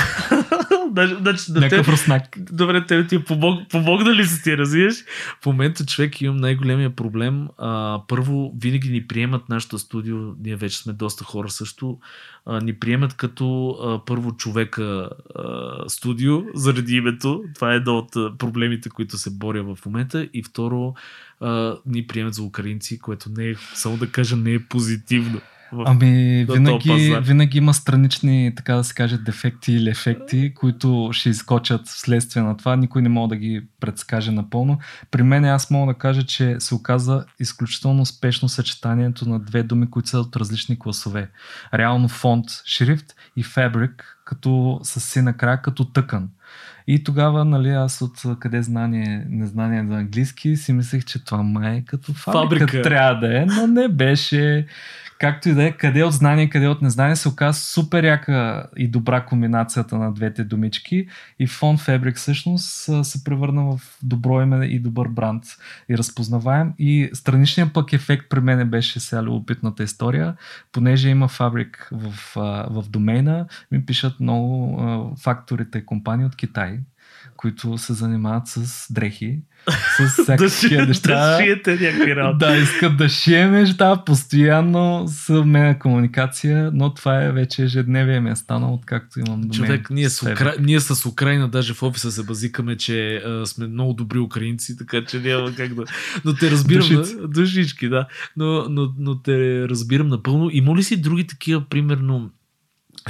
значи, да Някакъв руснак. Добре, те ти е помог, помогна ли си ти, разбираш? В момента човек имам най-големия проблем. А, първо, винаги ни приемат нашото студио, ние вече сме доста хора също, а, ни приемат като а, първо човека а, студио, заради името. Това е едно от проблемите, които се боря в момента. И второ, а, ни приемат за украинци, което не е, само да кажа, не е позитивно. Ами, винаги, винаги има странични, така да се каже, дефекти или ефекти, които ще изкочат вследствие на това. Никой не може да ги предскаже напълно. При мен аз мога да кажа, че се оказа изключително успешно съчетанието на две думи, които са от различни класове. Реално фонд, шрифт и фабрик, като с си накрая като тъкан. И тогава, нали, аз от къде знание, незнание за английски си мислех, че това май е като фабрика, фабрика. трябва да е, но не беше. Както и да е, къде от знание, къде от незнание се оказа супер яка и добра комбинацията на двете думички и фон Fabric всъщност се превърна в добро име и добър бранд и разпознаваем и страничният пък ефект при мен беше сега любопитната история, понеже има фабрик в, в домейна, ми пишат много факторите компании от Китай, които се занимават с дрехи, с всякакви да неща. Да шиете някакви работи. Да, искат да шием неща, постоянно съвмена комуникация, но това е вече ежедневие ми е станало, откакто имам домен. Човек, ние с, Укра... ние с Украина даже в офиса се базикаме, че а, сме много добри украинци, така че няма как да... Но те разбирам... Душици. Душички, да. Но, но, но те разбирам напълно. Има ли си други такива, примерно,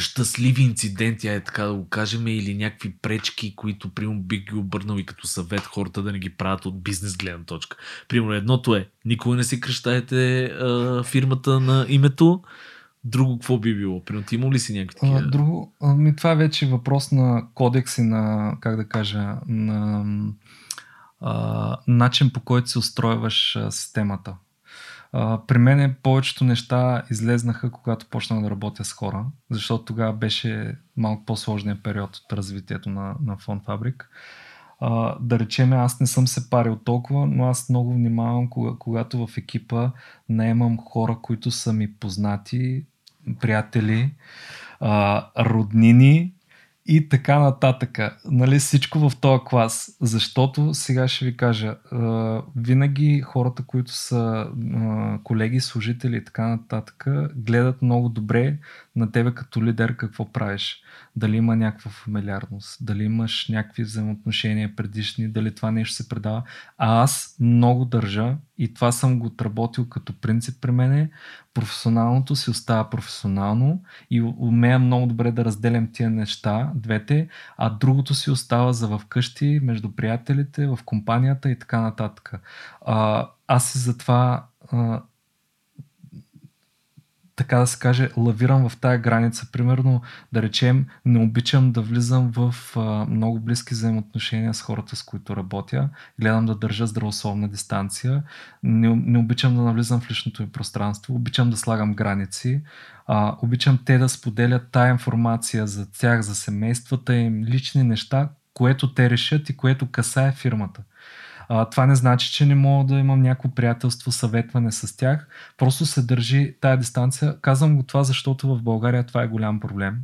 щастливи инциденти, е така да го кажем, или някакви пречки, които, примерно, бих ги обърнал и като съвет хората да не ги правят от бизнес гледна точка. Примерно, едното е, никога не си кръщаете а, фирмата на името, Друго какво би било? Примерно, ти има ли си някакви такива? Друго, ами това е вече въпрос на кодекс и на, как да кажа, на а, начин по който се устройваш системата. При мен повечето неща излезнаха, когато почнах да работя с хора, защото тогава беше малко по-сложния период от развитието на, на Фон Фабрик. А, да речеме, аз не съм се парил толкова, но аз много внимавам, кога, когато в екипа наемам хора, които са ми познати, приятели, а, роднини и така нататък. Нали, всичко в този клас. Защото, сега ще ви кажа, винаги хората, които са колеги, служители и така нататък, гледат много добре на тебе като лидер какво правиш. Дали има някаква фамилиарност, дали имаш някакви взаимоотношения предишни, дали това нещо се предава. А аз много държа и това съм го отработил като принцип при мене. Професионалното си остава професионално и умея много добре да разделям тия неща, двете, а другото си остава за вкъщи, между приятелите, в компанията и така нататък. А, аз и затова а, така да се каже, лавирам в тая граница. Примерно, да речем, не обичам да влизам в а, много близки взаимоотношения с хората, с които работя. Гледам да държа здравословна дистанция. Не, не обичам да навлизам в личното ми пространство. Обичам да слагам граници. А, обичам те да споделят тая информация за тях, за семействата им, лични неща, което те решат и което касае фирмата. А, това не значи, че не мога да имам някакво приятелство, съветване с тях. Просто се държи тая дистанция. Казвам го това, защото в България това е голям проблем.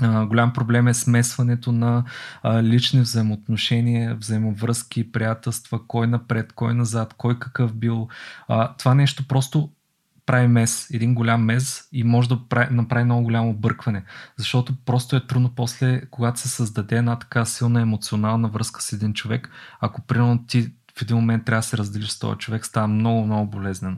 Uh, голям проблем е смесването на uh, лични взаимоотношения, взаимовръзки, приятелства, кой напред, кой назад, кой какъв бил. Uh, това нещо просто прави мес, един голям мез и може да прави, направи много голямо объркване. Защото просто е трудно после, когато се създаде една така силна емоционална връзка с един човек, ако примерно ти в един момент трябва да се разделиш с този човек, става много, много болезнено.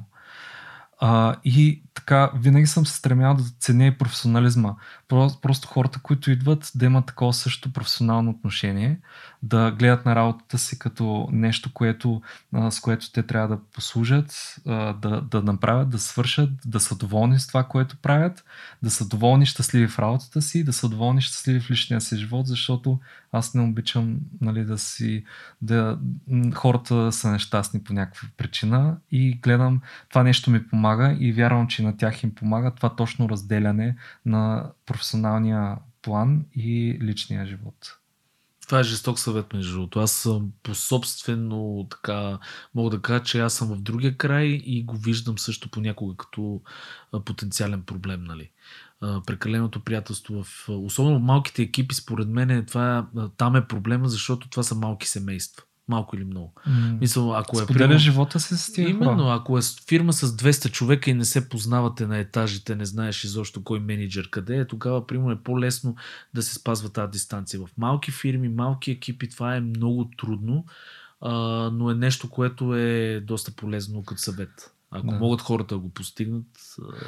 А, и така, винаги съм се стремял да ценя и професионализма. Просто, просто хората, които идват, да имат такова също професионално отношение, да гледат на работата си като нещо, което, а, с което те трябва да послужат, а, да, да направят, да свършат, да са доволни с това, което правят, да са доволни щастливи в работата си, да са доволни щастливи в личния си живот, защото аз не обичам нали, да си да хората са нещастни по някаква причина и гледам това нещо ми помага и вярвам, че на тях им помага това точно разделяне на професионалния план и личния живот. Това е жесток съвет, между другото. Аз съм по собствено така, мога да кажа, че аз съм в другия край и го виждам също понякога като потенциален проблем, нали. Прекаленото приятелство в... Особено в малките екипи, според мен, това, там е проблема, защото това са малки семейства малко или много. Mm. Мисъл, ако е Споделя прямо... живота си с тия Именно, хора. ако е фирма с 200 човека и не се познавате на етажите, не знаеш изобщо кой менеджер къде е, тогава примерно е по-лесно да се спазва тази дистанция. В малки фирми, малки екипи това е много трудно, а, но е нещо, което е доста полезно като съвет. Ако да. могат хората да го постигнат,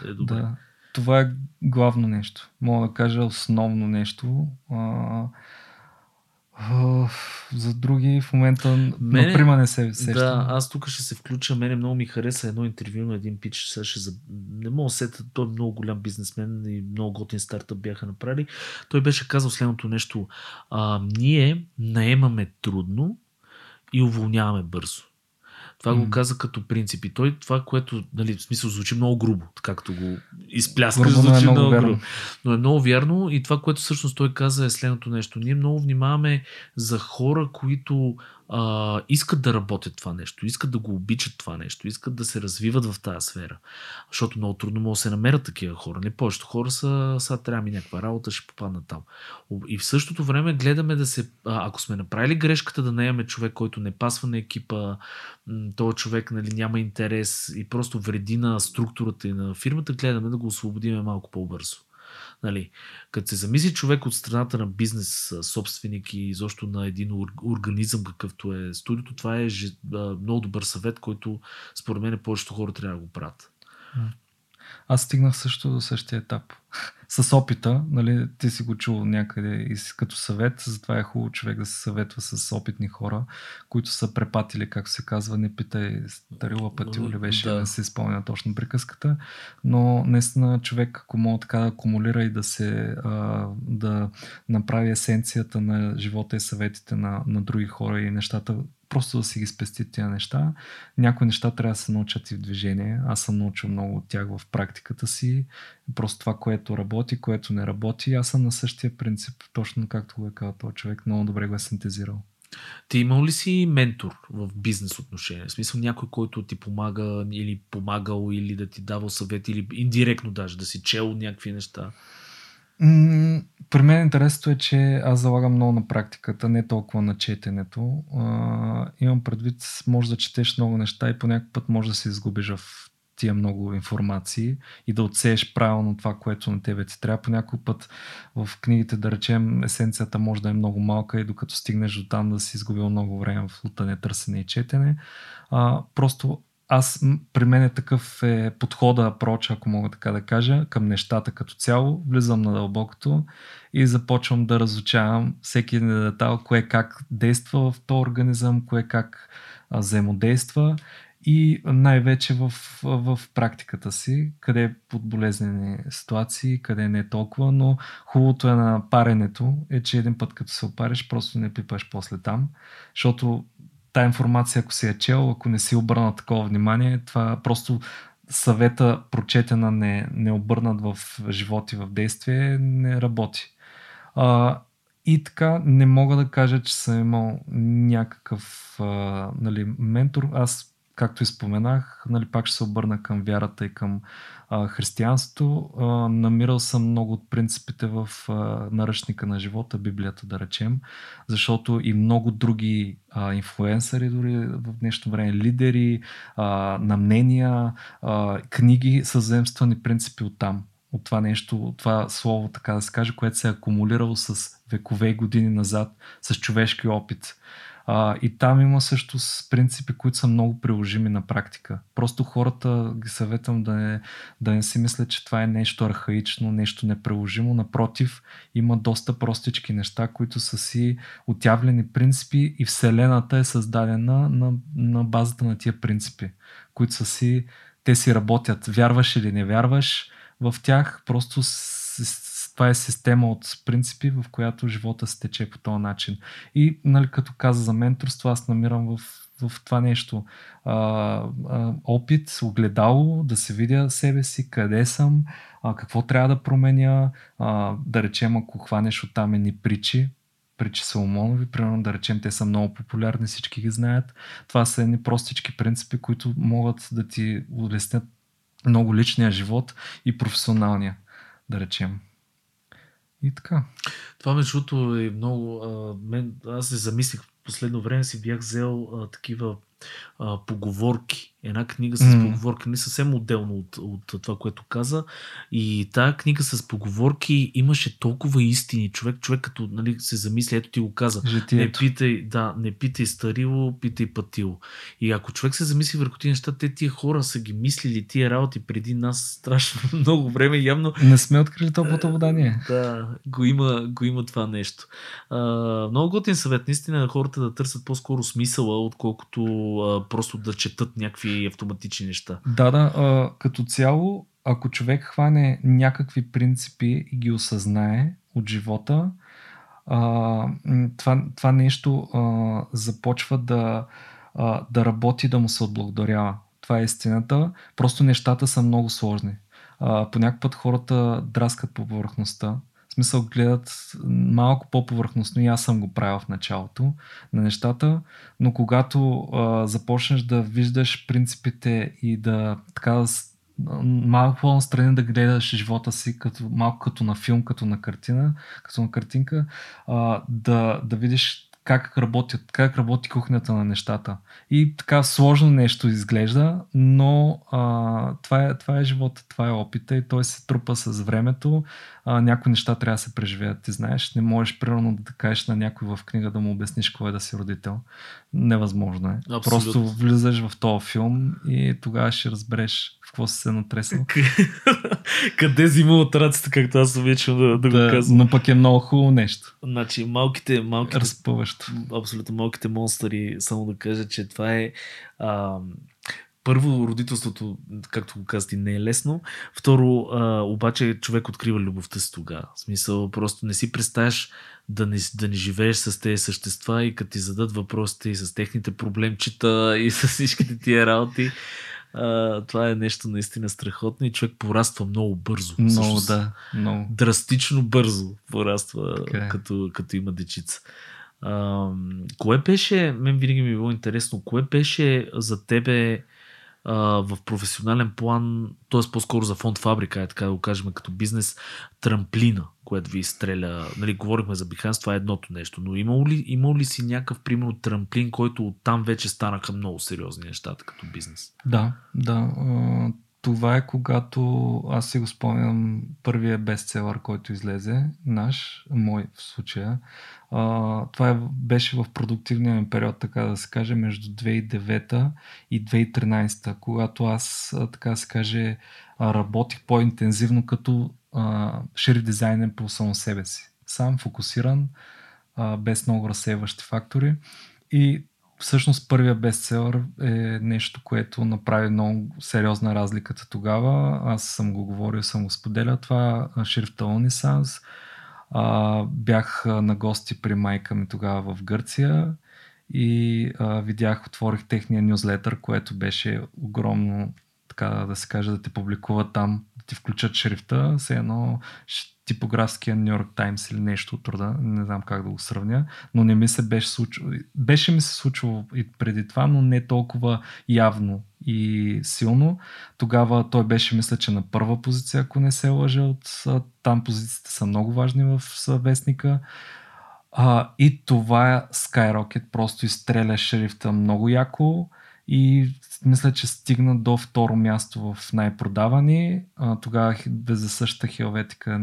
е добре. Да. Това е главно нещо. Мога да кажа основно нещо. А, за други в момента Мене, наприма не се сещам. Да, аз тук ще се включа. Мене много ми хареса едно интервю на един пич. Сега ще за... Не мога да сета, той е много голям бизнесмен и много готин стартъп бяха направили. Той беше казал следното нещо. А, ние наемаме трудно и уволняваме бързо. Това mm. го каза като принцип. И той това, което, нали, в смисъл, звучи много грубо, както го изпляскаш, грубо, звучи е много, много грубо. Но е много вярно и това, което всъщност той каза е следното нещо. Ние много внимаваме за хора, които а, искат да работят това нещо, искат да го обичат това нещо, искат да се развиват в тази сфера. Защото много трудно могат да се намерят такива хора. Не повечето хора са, са трябва ми някаква работа, ще попаднат там. И в същото време гледаме да се, ако сме направили грешката да наемаме човек, който не пасва на екипа, този човек нали, няма интерес и просто вреди на структурата и на фирмата, гледаме да го освободиме малко по-бързо. Нали, като се замисли човек от страната на бизнес собственик и изобщо на един организъм, какъвто е студиото, това е много добър съвет, който според мен повечето хора трябва да го правят. Аз стигнах също до същия етап с опита, нали, ти си го чул някъде и си като съвет, затова е хубаво човек да се съветва с опитни хора, които са препатили, както се казва, не питай старила пъти ли беше да. да се изпълня точно приказката, но наистина човек, ако мога така да акумулира и да се а, да направи есенцията на живота и съветите на, на други хора и нещата просто да си ги спести тия неща. Някои неща трябва да се научат и в движение. Аз съм научил много от тях в практиката си. Просто това, което работи, което не работи. Аз съм на същия принцип, точно както го е казал този човек. Много добре го е синтезирал. Ти имал ли си ментор в бизнес отношения? В смисъл някой, който ти помага или помагал, или да ти давал съвет, или индиректно даже да си чел някакви неща? При мен интересното е, че аз залагам много на практиката, не толкова на четенето. А, имам предвид, може да четеш много неща и по някакъв път може да се изгубиш в тия много информации и да отсееш правилно това, което на тебе ти трябва. По някой път в книгите, да речем, есенцията може да е много малка и докато стигнеш до там да си изгубил много време в лутане, търсене и четене. А, просто аз, при мен е такъв е подхода, проч, ако мога така да кажа, към нещата като цяло. Влизам на дълбокото и започвам да разучавам всеки един детал, кое как действа в този организъм, кое как а, взаимодейства и най-вече в, в практиката си, къде е под болезнени ситуации, къде не е толкова, но хубавото е на паренето е, че един път като се опариш, просто не пипаш после там, защото тая информация, ако си е чел, ако не си обърнал такова внимание, това просто съвета, прочетена, не, не обърнат в живот и в действие, не работи. А, и така, не мога да кажа, че съм имал някакъв а, нали, ментор. Аз както и споменах, нали, пак ще се обърна към вярата и към а, християнството. А, намирал съм много от принципите в а, наръчника на живота, Библията да речем, защото и много други а, инфлуенсъри, дори в днешно време, лидери, а, на мнения, а, книги са заемствани принципи от там от това нещо, от това слово, така да се каже, което се е акумулирало с векове и години назад, с човешки опит. А, и там има също с принципи, които са много приложими на практика. Просто хората ги съветвам да не, да не си мислят, че това е нещо архаично, нещо неприложимо. Напротив, има доста простички неща, които са си отявлени принципи и Вселената е създадена на, на базата на тия принципи, които са си, те си работят. Вярваш или не вярваш в тях, просто това е система от принципи, в която живота се тече по този начин. И, нали, като каза за менторство, аз намирам в, в това нещо а, а, опит, огледало, да се видя себе си, къде съм, а, какво трябва да променя, а, да речем, ако хванеш от там едни притчи, притчи Соломонови, примерно да речем, те са много популярни, всички ги знаят. Това са едни простички принципи, които могат да ти улеснят много личния живот и професионалния, да речем. И така. Това между е много... А, мен, аз се замислих в последно време си бях взел а, такива а, поговорки. Една книга с mm. поговорки, не съвсем отделно от, от това, което каза. И тая книга с поговорки имаше толкова истини. Човек, човек като нали, се замисли, ето ти го каза. Житието. Не питай, да, не питай старило, питай пътило. И ако човек се замисли върху тези неща, те тия хора са ги мислили тия работи преди нас страшно много време. Явно. Не сме открили топлата вода ние. Да, го има, го има това нещо. А, много готин съвет, наистина, на хората да търсят по-скоро смисъла, отколкото а, просто да четат някакви автоматични неща. Да, да. А, като цяло, ако човек хване някакви принципи и ги осъзнае от живота, а, това, това нещо а, започва да, а, да работи, да му се отблагодарява. Това е истината. Просто нещата са много сложни. А, по някакъв път хората драскат по повърхността смисъл гледат малко по-повърхностно и аз съм го правил в началото на нещата, но когато а, започнеш да виждаш принципите и да така малко по-настрани да гледаш живота си като, малко като на филм, като на картина, като на картинка, а, да, да видиш как работят, как работи кухнята на нещата. И така сложно нещо изглежда, но а, това, е, това е живота, това е опита и той се трупа с времето. А, някои неща трябва да се преживеят, ти знаеш. Не можеш примерно да кажеш на някой в книга да му обясниш какво е да си родител. Невъзможно е. Абсолютно. Просто влизаш в този филм и тогава ще разбереш в какво си се натресал. Къде взима от рацията, както аз обичам да, да, да, го казвам. но пък е много хубаво нещо. Значи, малките, малките, Разпъващо. абсолютно малките монстъри, само да кажа, че това е а, първо, родителството, както го казати, не е лесно. Второ, а, обаче човек открива любовта си тогава. В смисъл, просто не си представяш да не, да не живееш с тези същества и като ти зададат въпросите и с техните проблемчета и с всичките тия работи. А, това е нещо наистина страхотно и човек пораства много бързо. Много, да. Много. Драстично бързо пораства, Така е. като, като има дечица. А, кое беше, мен винаги ми е било интересно, кое беше за тебе в професионален план, т.е. по-скоро за фонд фабрика, е така да го кажем като бизнес, трамплина, което ви стреля. Нали, говорихме за Behance, това е едното нещо, но имало ли, имало ли си някакъв, примерно, трамплин, който там вече станаха много сериозни нещата като бизнес? Да, да това е когато аз си го спомням първия бестселър, който излезе, наш, мой в случая. А, това е, беше в продуктивния ми период, така да се каже, между 2009 и 2013, когато аз, така да се каже, работих по-интензивно като шири дизайнер по само себе си. Сам фокусиран, а, без много разсейващи фактори. И всъщност първия бестселър е нещо, което направи много сериозна разликата тогава. Аз съм го говорил, съм го споделял това. Шрифта Унисанс. Бях на гости при майка ми тогава в Гърция и а, видях, отворих техния нюзлетър, което беше огромно, така да се каже, да те публикуват там, ти включат шрифта, все едно типографския Нью Йорк Таймс или нещо от труда, не знам как да го сравня, но не ми се беше случило. Беше ми се случило и преди това, но не толкова явно и силно. Тогава той беше, мисля, че на първа позиция, ако не се лъжа, от там позициите са много важни в съвестника. А, и това Skyrocket, просто изстреля шрифта много яко и мисля, че стигна до второ място в най-продавани. Тогава за същата хелветика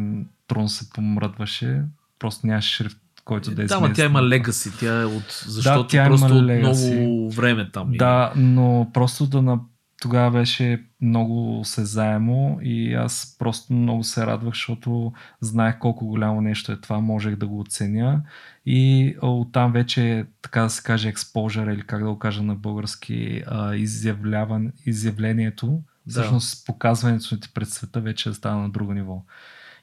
трон се помръдваше, просто нямаше шрифт, който да е Да, тя има легаси, тя е от... Защото да, тя просто има от много време там. Да, но просто да на... тогава беше много осезаемо и аз просто много се радвах, защото знаех колко голямо нещо е това, можех да го оценя и оттам вече, така да се каже, експожър или как да го кажа на български, изявлението, да. всъщност показването ти пред света вече е става на друго ниво.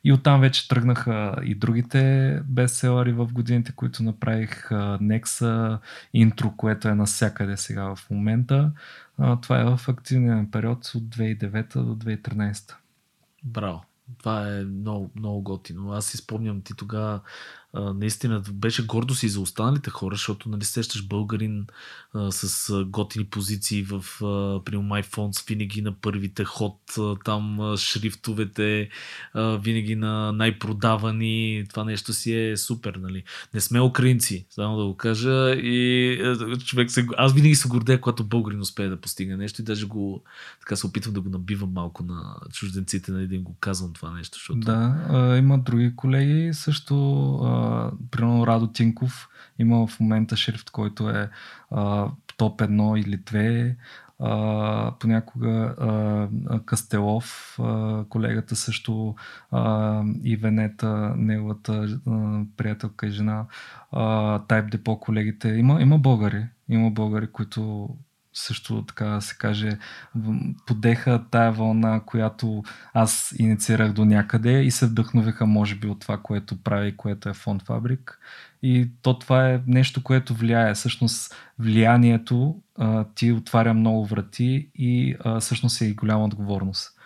И оттам вече тръгнаха и другите бестселъри в годините, които направих. Nexa, интро, което е навсякъде сега в момента. Това е в активния период от 2009 до 2013. Браво! Това е много, много готино. Аз си спомням ти тогава наистина беше гордо си за останалите хора, защото нали сещаш българин а, с готини позиции в при MyFonts винаги на първите ход, а, там а, шрифтовете а, винаги на най-продавани. Това нещо си е супер, нали? Не сме украинци, само да го кажа. И а, човек се, аз винаги се гордея, когато българин успее да постигне нещо и даже го така се опитвам да го набивам малко на чужденците, нали, да им го казвам това нещо. Защото... Да, а, има други колеги също а, примерно Радо Тинков има в момента шрифт, който е а, топ 1 или 2. А, понякога а, Кастелов, а, колегата също а, и Венета, неговата а, приятелка и жена, а, Type Depot колегите. Има, има българи, има българи, които също така да се каже, подеха тая вълна, която аз инициирах до някъде и се вдъхновиха, може би, от това, което прави, което е фонд фабрик. И то това е нещо, което влияе. Всъщност влиянието а, ти отваря много врати и а, всъщност е и голяма отговорност.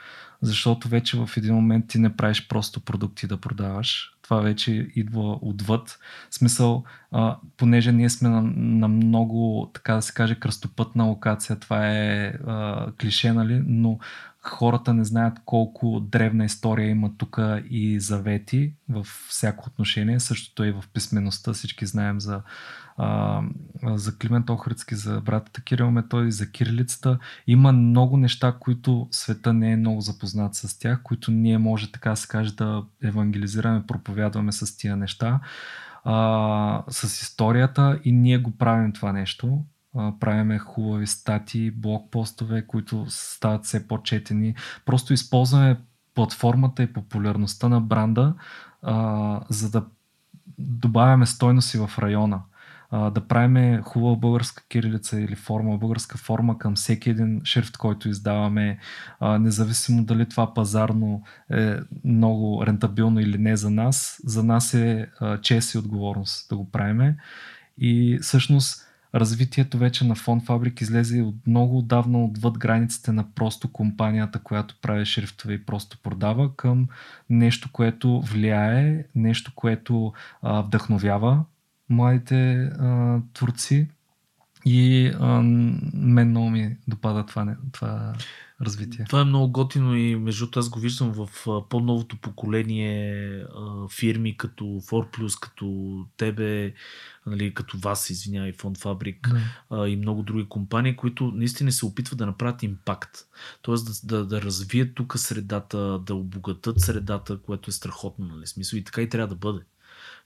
Защото вече в един момент ти не правиш просто продукти да продаваш, това вече идва отвъд. В смисъл, а, понеже ние сме на, на много, така да се каже, кръстопътна локация, това е а, клише, нали? но хората не знаят колко древна история има тук и завети в всяко отношение. Същото е и в писмеността. Всички знаем за, а, за Климент Охридски, за братата Кирил Методи, за кирилицата. Има много неща, които света не е много запознат с тях, които ние може така се каже да евангелизираме, проповядваме с тия неща. А, с историята и ние го правим това нещо правиме хубави стати, блокпостове, които стават все по-четени. Просто използваме платформата и популярността на бранда, а, за да добавяме стойности в района. Да правиме хубава българска кирилица или форма, българска форма към всеки един шрифт, който издаваме, независимо дали това пазарно е много рентабилно или не за нас. За нас е чест и отговорност да го правиме. И всъщност развитието вече на фон фабрик излезе от много отдавна отвъд границите на просто компанията, която прави шрифтове и просто продава, към нещо, което влияе, нещо, което а, вдъхновява младите а, творци И а, мен много ми допада това, това развитие. Това е много готино и между аз го виждам в по-новото поколение а, фирми като Plus, като тебе, нали, като вас, извинявай, Фонд Фабрик Да. а, и много други компании, които наистина се опитват да направят импакт. Тоест да, да, да развият тук средата, да обогатат средата, което е страхотно, нали, смисъл и така и трябва да бъде.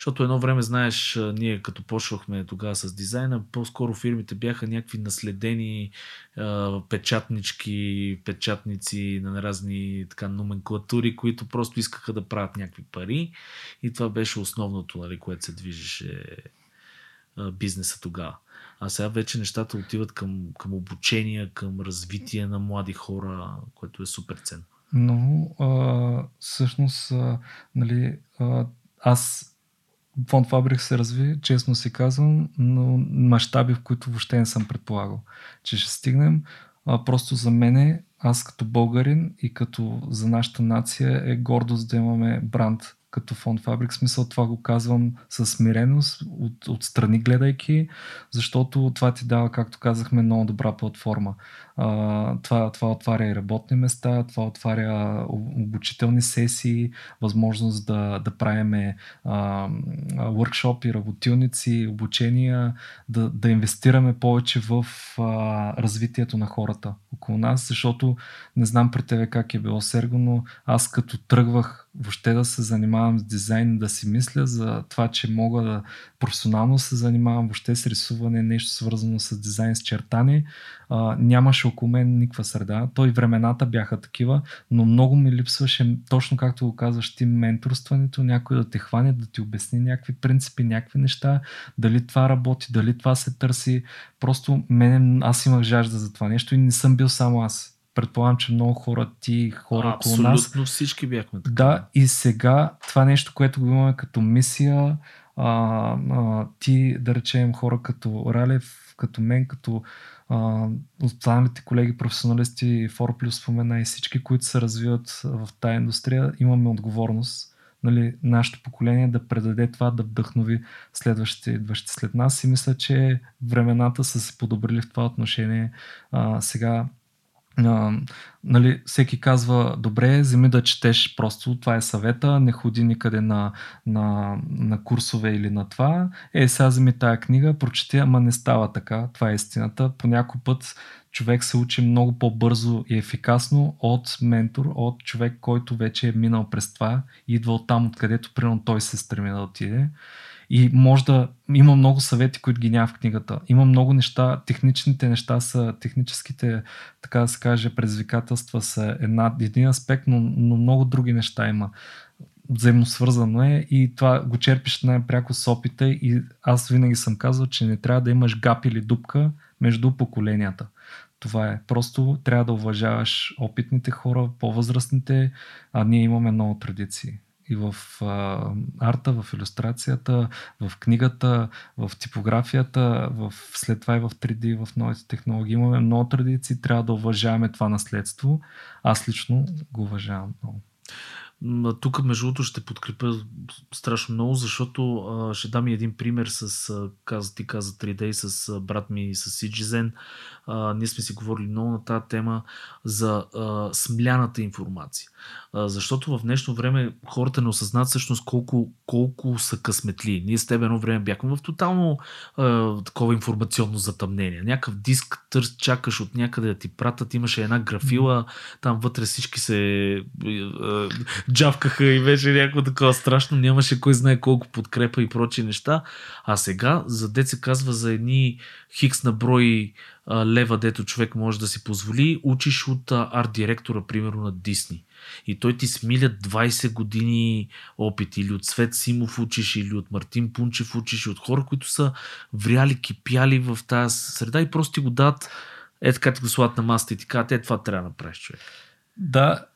Защото едно време, знаеш, ние като почвахме тогава с дизайна, по-скоро фирмите бяха някакви наследени а, печатнички, печатници на разни така, номенклатури, които просто искаха да правят някакви пари. И това беше основното, нали, което се движеше а, бизнеса тогава. А сега вече нещата отиват към, към обучение, към развитие на млади хора, което е супер ценно. Но а, всъщност, а, нали, а, аз Фонд Фабрик се разви, честно си казвам, но мащаби, в които въобще не съм предполагал, че ще стигнем. А, просто за мене, аз като българин и като за нашата нация е гордост да имаме бранд като фонд Фабрик. Смисъл това го казвам със смиреност, от, отстрани гледайки, защото това ти дава, както казахме, много добра платформа. А, това, това отваря и работни места, това отваря обучителни сесии, възможност да, да правиме workshop работилници, обучения, да, да инвестираме повече в а, развитието на хората около нас, защото не знам при тебе как е било Серго, но аз като тръгвах въобще да се занимавам с дизайн, да си мисля за това, че мога да професионално се занимавам въобще с рисуване, нещо свързано с дизайн, с чертане, а, нямаше около мен никаква среда. Той времената бяха такива, но много ми липсваше, точно както го казваш ти, менторстването, някой да те хване, да ти обясни някакви принципи, някакви неща, дали това работи, дали това се търси. Просто мене, аз имах жажда за това нещо и не съм бил само аз. Предполагам, че много хора, ти, хора около нас. Абсолютно всички бяхме така. Да, и сега това нещо, което го имаме като мисия, а, а, ти, да речем, хора като Ралев, като мен, като а, останалите колеги професионалисти, Фор плюс спомена и всички, които се развиват в тази индустрия, имаме отговорност нали, нашето поколение да предаде това, да вдъхнови следващите, идващи след нас и мисля, че времената са се подобрили в това отношение. А, сега а, нали, всеки казва, добре, вземи да четеш просто, това е съвета, не ходи никъде на, на, на курсове или на това. Е, сега вземи тая книга, прочети, ама не става така, това е истината. По някой път човек се учи много по-бързо и ефикасно от ментор, от човек, който вече е минал през това, идва от там, откъдето примерно той се стреми да отиде. И може да има много съвети, които ги няма в книгата. Има много неща, техничните неща са, техническите, така да се каже, предизвикателства са една, един аспект, но, но много други неща има. Взаимно свързано е и това го черпиш най-пряко с опита и аз винаги съм казвал, че не трябва да имаш гап или дупка между поколенията. Това е. Просто трябва да уважаваш опитните хора, по-възрастните, а ние имаме много традиции и в а, арта, в иллюстрацията, в книгата, в типографията, в, след това и в 3D, в новите технологии. Имаме много традиции, трябва да уважаваме това наследство. Аз лично го уважавам много. Тук, между другото, ще подкрепя страшно много, защото а, ще дам и един пример с, каза, ти каза 3D, с брат ми с Сиджизен. А, ние сме си говорили много на тази тема за а, смляната информация. А, защото в днешно време хората не осъзнат всъщност колко, колко са късметли. Ние с теб едно време бяхме в тотално а, такова информационно затъмнение. Някакъв диск търс, чакаш от някъде да ти пратят, имаше една графила, там вътре всички се а, джавкаха и беше някакво такова страшно, нямаше кой знае колко подкрепа и прочи неща. А сега, за се казва за едни хикс на брой лева, дето човек може да си позволи, учиш от а, арт-директора, примерно на Дисни. И той ти смиля 20 години опит или от Свет Симов учиш, или от Мартин Пунчев учиш, и от хора, които са вряли, кипяли в тази среда и просто ти го дадат е така ти го слагат на масата и ти казват, е това трябва да направиш човек. Да,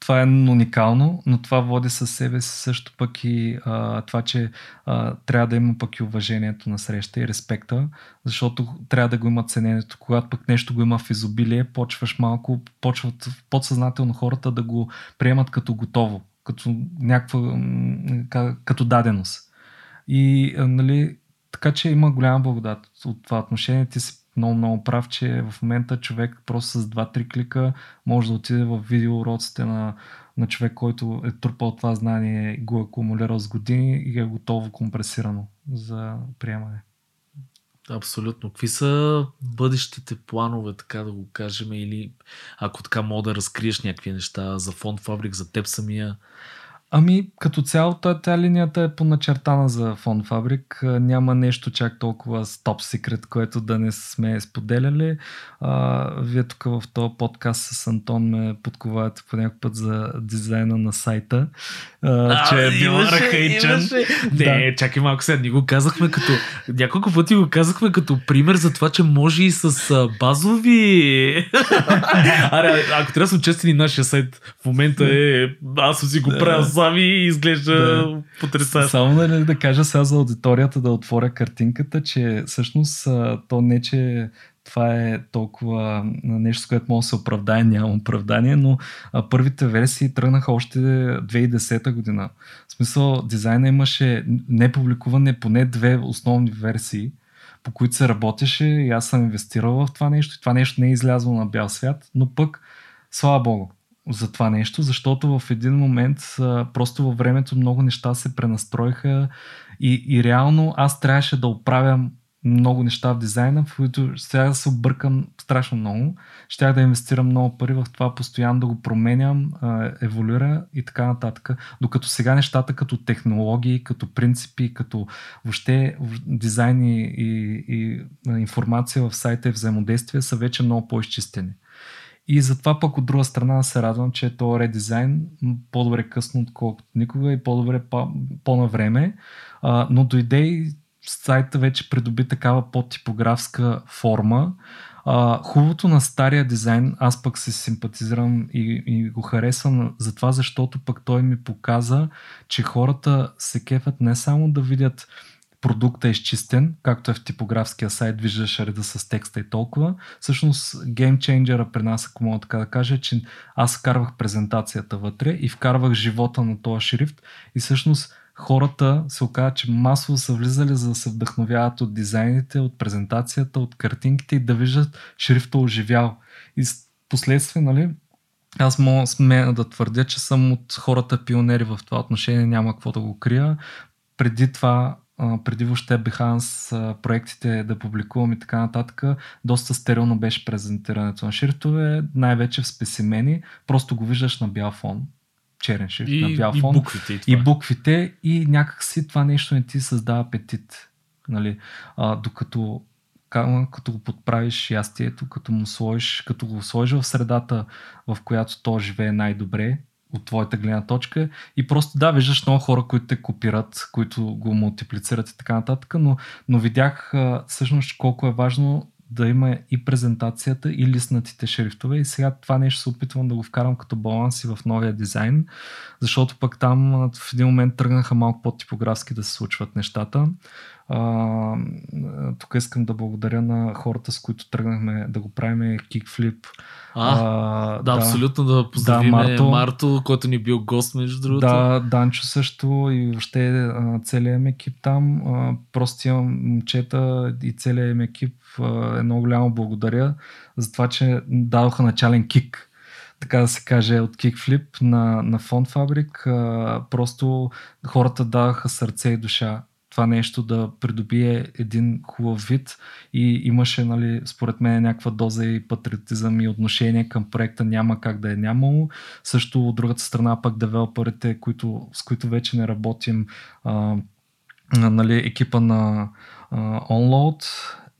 това е уникално, но това води със себе си също пък и а, това, че а, трябва да има пък и уважението на среща и респекта, защото трябва да го има ценението. Когато пък нещо го има в изобилие, почваш малко, почват подсъзнателно хората да го приемат като готово, като някаква, като даденост. И, нали, така че има голяма благодат от това отношение. Ти си много, много прав, че в момента човек просто с 2-3 клика може да отиде в видеоуроците на, на човек, който е трупал това знание, го е акумулирал с години и е готово компресирано за приемане. Абсолютно. Какви са бъдещите планове, така да го кажем, или ако така мога да разкриеш някакви неща за фонд Фабрик, за теб самия? Ами, като цяло, тази линията е поначертана за Фон Фабрик. Няма нещо чак толкова топ секрет, което да не сме споделяли. А, вие тук в този подкаст с Антон ме подковавате по някакъв път за дизайна на сайта, а, а, че е бил архаичен. Не, да. чакай малко сега, ни го казахме като... Няколко пъти го казахме като пример за това, че може и с базови... Аре, ако трябва да сме честени, нашия сайт в момента е... Аз си го правя сами и изглежда да. потрясащо. Само да, да кажа сега за аудиторията да отворя картинката, че всъщност то не, че това е толкова нещо, с което може да се оправдае, няма оправдание, но а, първите версии тръгнаха още 2010 година. В смисъл, дизайна имаше непубликуване поне две основни версии, по които се работеше и аз съм инвестирал в това нещо и това нещо не е излязло на бял свят, но пък, слава богу, за това нещо, защото в един момент просто във времето много неща се пренастроиха и, и реално аз трябваше да оправям много неща в дизайна, в които сега да се объркам страшно много. Щях да инвестирам много пари в това, постоянно да го променям, еволюира и така нататък. Докато сега нещата като технологии, като принципи, като въобще дизайн и, и, информация в сайта и взаимодействие са вече много по-изчистени. И затова пък от друга страна се радвам, че то редизайн по-добре късно, отколкото никога и по-добре по- време А, но дойде и сайта вече придоби такава по-типографска форма. А, хубавото на стария дизайн, аз пък се симпатизирам и, и го харесвам за това, защото пък той ми показа, че хората се кефят не само да видят продукта е изчистен, както е в типографския сайт, виждаш реда с текста и толкова. Всъщност геймченджера при нас, ако мога така да кажа, е, че аз вкарвах презентацията вътре и вкарвах живота на този шрифт и всъщност хората се оказа, че масово са влизали за да се вдъхновяват от дизайните, от презентацията, от картинките и да виждат шрифта оживял. И последствие, нали, аз мога смея да твърдя, че съм от хората пионери в това отношение, няма какво да го крия. Преди това преди въобще Behance проектите да публикувам и така нататък, доста стерилно беше презентирането на шрифтове, най-вече в спесимени, просто го виждаш на бял фон, черен шрифт и, на бял фон. И буквите. И, и буквите и някакси това нещо не ти създава апетит. Нали? А, докато като го подправиш ястието, като му сложиш, като го сложиш в средата, в която то живее най-добре, от твоята гледна точка и просто да, виждаш много хора, които те копират, които го мултиплицират и така нататък, но, но видях всъщност колко е важно да има и презентацията, и листнатите шрифтове. И сега това нещо се опитвам да го вкарам като баланс и в новия дизайн, защото пък там в един момент тръгнаха малко по-типографски да се случват нещата. А, тук искам да благодаря на хората, с които тръгнахме да го правим Kickflip. А, а, да, да, абсолютно да поздравим да, Марто, Марто, който ни е бил гост между другото. Да, Данчо също и въобще целият ми екип там. Просто имам момчета и целият им екип едно голямо благодаря за това, че дадоха начален кик така да се каже, от Kickflip на, на Фонд Фабрик. А, просто хората даваха сърце и душа това нещо да придобие един хубав вид и имаше, нали, според мен, някаква доза и патриотизъм и отношение към проекта няма как да е нямало. Също от другата страна пък девелоперите, които, с които вече не работим, а, нали, екипа на а, OnLoad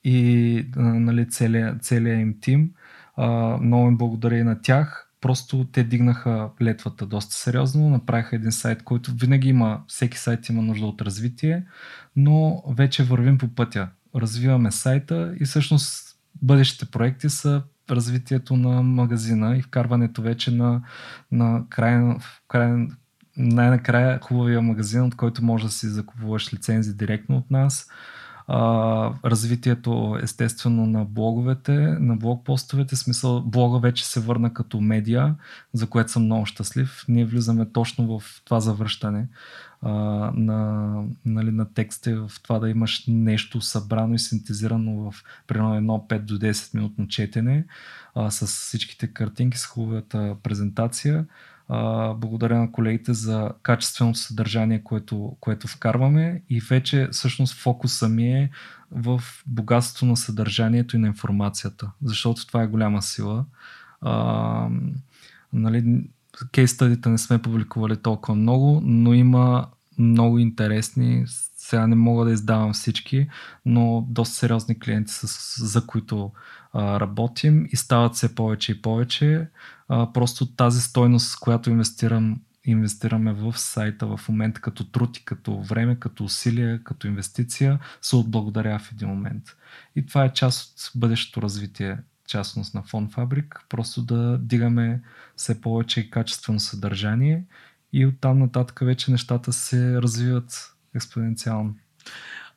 и а, нали, целият, им тим. А, много им благодаря и на тях просто те дигнаха летвата доста сериозно, направиха един сайт, който винаги има, всеки сайт има нужда от развитие, но вече вървим по пътя. Развиваме сайта и всъщност бъдещите проекти са развитието на магазина и вкарването вече на, на край, край, най-накрая хубавия магазин, от който може да си закупуваш лицензи директно от нас развитието естествено на блоговете, на блог постовете, смисъл блога вече се върна като медия, за което съм много щастлив. Ние влизаме точно в това завръщане а, на, нали, на текста, в това да имаш нещо събрано и синтезирано в примерно едно 5 до 10 минутно четене а, с всичките картинки, с хубавата презентация благодаря на колегите за качественото съдържание, което, което вкарваме и вече всъщност фокуса ми е в богатството на съдържанието и на информацията, защото това е голяма сила. А, нали, кейс стадите не сме публикували толкова много, но има много интересни, сега не мога да издавам всички, но доста сериозни клиенти, с, за които а, работим и стават все повече и повече а, просто тази стойност, която инвестирам, инвестираме в сайта в момента като труд и като време, като усилие, като инвестиция, се отблагодаря в един момент. И това е част от бъдещето развитие, частност на Фон Фабрик, просто да дигаме все повече и качествено съдържание и оттам нататък вече нещата се развиват експоненциално.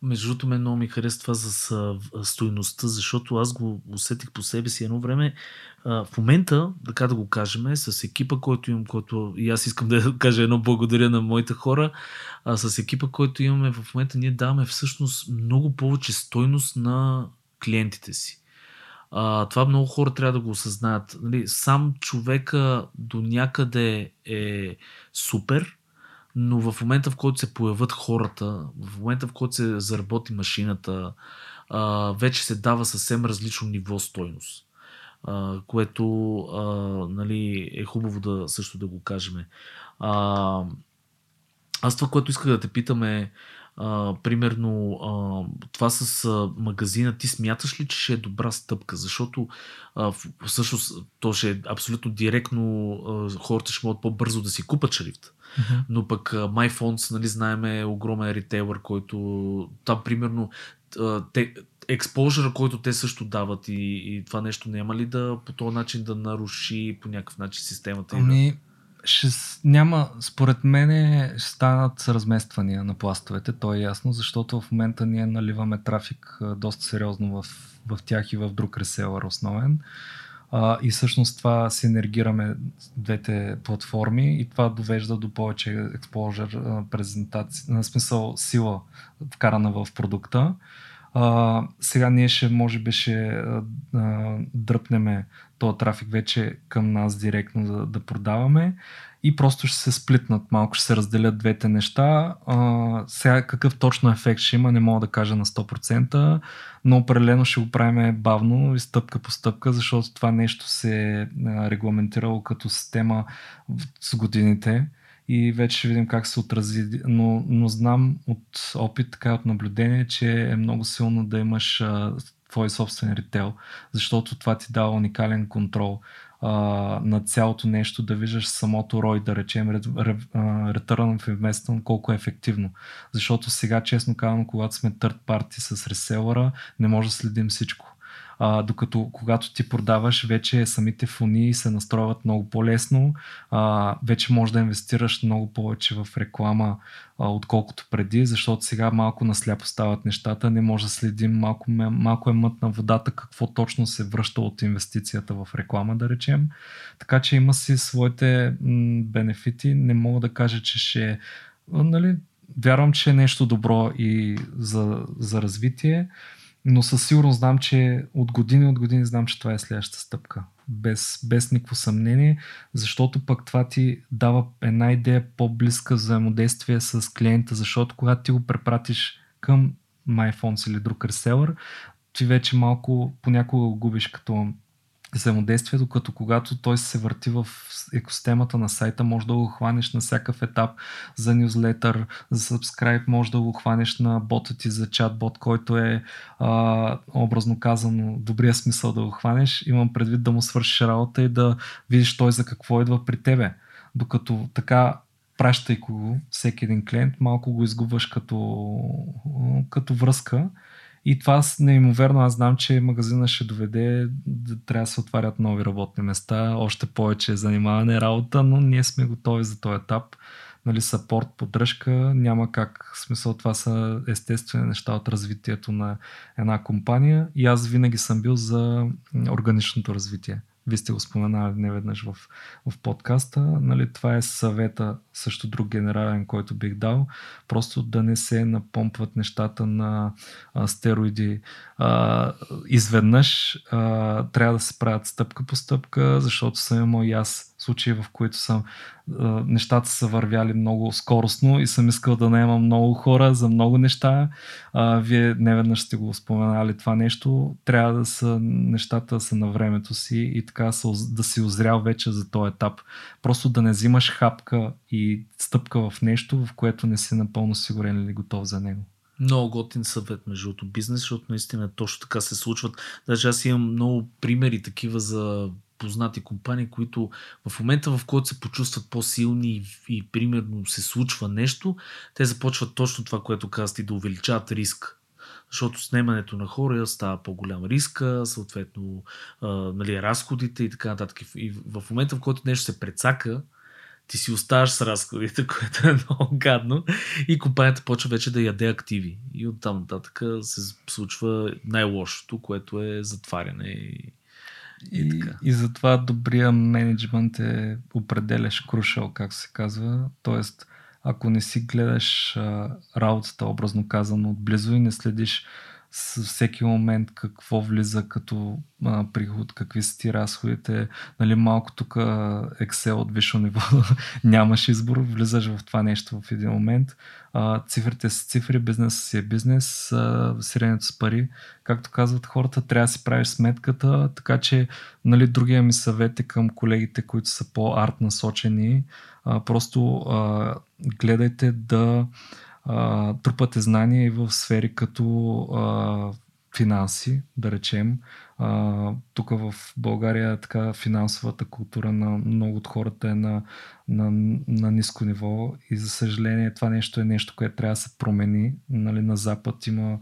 Между другото, мен много ми харесва това за стойността, защото аз го усетих по себе си едно време. В момента, така да го кажем, с екипа, който имам, който и аз искам да кажа едно благодаря на моите хора, а с екипа, който имаме в момента, ние даваме всъщност много повече стойност на клиентите си. А, това много хора трябва да го осъзнаят. Нали, сам човека до някъде е супер, но в момента в който се появят хората, в момента в който се заработи машината, вече се дава съвсем различно ниво стойност. Което нали, е хубаво да също да го кажем. Аз това, което исках да те питам е, а, примерно, това с магазина, ти смяташ ли, че ще е добра стъпка? Защото всъщност то ще е абсолютно директно, хората ще могат по-бързо да си купат шрифт. Uh-huh. Но пък MyFonts, нали, знаем е огромен ритейлър, който там примерно те, експожъра, който те също дават и, и това нещо няма ли да по този начин да наруши по някакъв начин системата? Ами, ще, няма, според мен ще станат размествания на пластовете, то е ясно, защото в момента ние наливаме трафик доста сериозно в, в тях и в друг реселър основен. И всъщност това синергираме двете платформи и това довежда до повече exposure, презентация, на смисъл сила вкарана в продукта. А, сега ние ще, може би, ще дръпнеме този трафик вече към нас директно да, да продаваме и просто ще се сплитнат малко, ще се разделят двете неща. А, сега какъв точно ефект ще има, не мога да кажа на 100%, но определено ще го правим бавно и стъпка по стъпка, защото това нещо се е регламентирало като система с годините и вече ще видим как се отрази. Но, но знам от опит, така от наблюдение, че е много силно да имаш а, твой собствен ритейл, защото това ти дава уникален контрол на цялото нещо, да виждаш самото ROI, да речем, Return of Investment, колко е ефективно. Защото сега, честно казвам, когато сме third party с реселъра, не може да следим всичко. А, докато когато ти продаваш, вече самите фони се настройват много по-лесно, а, вече можеш да инвестираш много повече в реклама, а, отколкото преди, защото сега малко насляпо стават нещата, не може да следим, малко, малко е мътна водата какво точно се връща от инвестицията в реклама, да речем. Така че има си своите м- бенефити, не мога да кажа, че ще нали, вярвам, че е нещо добро и за, за развитие но със сигурност знам, че от години от години знам, че това е следващата стъпка. Без, без никакво съмнение, защото пък това ти дава една идея по-близка взаимодействие с клиента, защото когато ти го препратиш към MyPhones или друг реселър, ти вече малко понякога го губиш като взаимодействието, като когато той се върти в екосистемата на сайта, може да го хванеш на всякакъв етап за нюзлетър, за subscribe, може да го хванеш на бота ти за чатбот, който е а, образно казано добрия смисъл да го хванеш. Имам предвид да му свършиш работа и да видиш той за какво идва при тебе. Докато така пращай го всеки един клиент, малко го изгубваш като, като връзка и това неимоверно, аз знам, че магазина ще доведе да трябва да се отварят нови работни места, още повече занимаване работа, но ние сме готови за този етап. нали, сапорт, поддръжка, няма как. В смисъл това са естествени неща от развитието на една компания и аз винаги съм бил за органичното развитие. Вие сте го споменали неведнъж в, в подкаста. Нали, това е съвета, също друг генерален, който бих дал. Просто да не се напомпват нещата на а, стероиди. А, изведнъж а, трябва да се правят стъпка по стъпка, защото съм имал и аз случаи, в които съм нещата са вървяли много скоростно и съм искал да наемам много хора за много неща. А, вие неведнъж сте го споменали това нещо. Трябва да са нещата са на времето си и така да си озрял вече за този етап. Просто да не взимаш хапка и стъпка в нещо, в което не си напълно сигурен или готов за него. Много готин съвет, между другото, бизнес, защото наистина точно така се случват. Даже аз имам много примери такива за познати компании, които в момента в който се почувстват по-силни и, и примерно се случва нещо, те започват точно това, което казвате, да увеличават риск. Защото снимането на хора става по-голям риска, съответно а, нали, разходите и така нататък. И в момента, в който нещо се прецака, ти си оставаш с разходите, което е много гадно и компанията почва вече да яде активи. И оттам нататък се случва най-лошото, което е затваряне и и, и, и затова добрия менеджмент е определяш крушал, как се казва. Тоест, ако не си гледаш а, работата, образно казано, отблизо и не следиш с всеки момент какво влиза като а, приход, какви са ти разходите. Нали, малко тук Excel от висше ниво нямаш избор, влизаш в това нещо в един момент. А, цифрите са цифри, бизнес си е бизнес, сиренето с пари. Както казват хората, трябва да си правиш сметката, така че нали, другия ми съвет е към колегите, които са по-арт насочени. А, просто а, гледайте да а, трупате знания и в сфери като а, финанси, да речем. А, тук в България така финансовата култура на много от хората е на, на, на ниско ниво и за съжаление това нещо е нещо, което трябва да се промени. Нали, на Запад има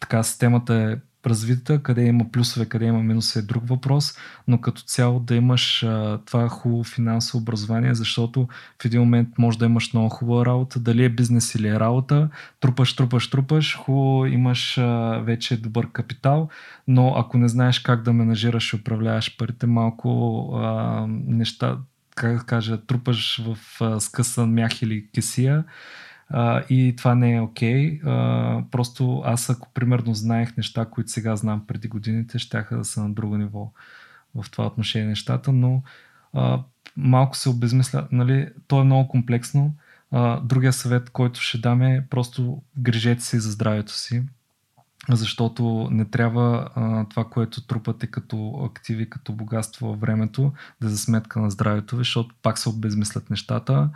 така системата е развита, къде има плюсове, къде има минусове е друг въпрос, но като цяло да имаш а, това хубаво финансово образование, защото в един момент може да имаш много хубава работа, дали е бизнес или е работа, трупаш, трупаш, трупаш, хубаво имаш а, вече добър капитал, но ако не знаеш как да менажираш и управляваш парите, малко а, неща, как да кажа, трупаш в а, скъсан мях или кесия, а, и това не е окей. Okay. просто аз ако примерно знаех неща, които сега знам преди годините, щяха да са на друго ниво в това отношение нещата, но а, малко се обезмисля. Нали, то е много комплексно. А, другия съвет, който ще дам е просто грижете си за здравето си защото не трябва а, това, което трупате като активи, като богатство във времето, да е за сметка на здравето ви, защото пак се обезмислят нещата.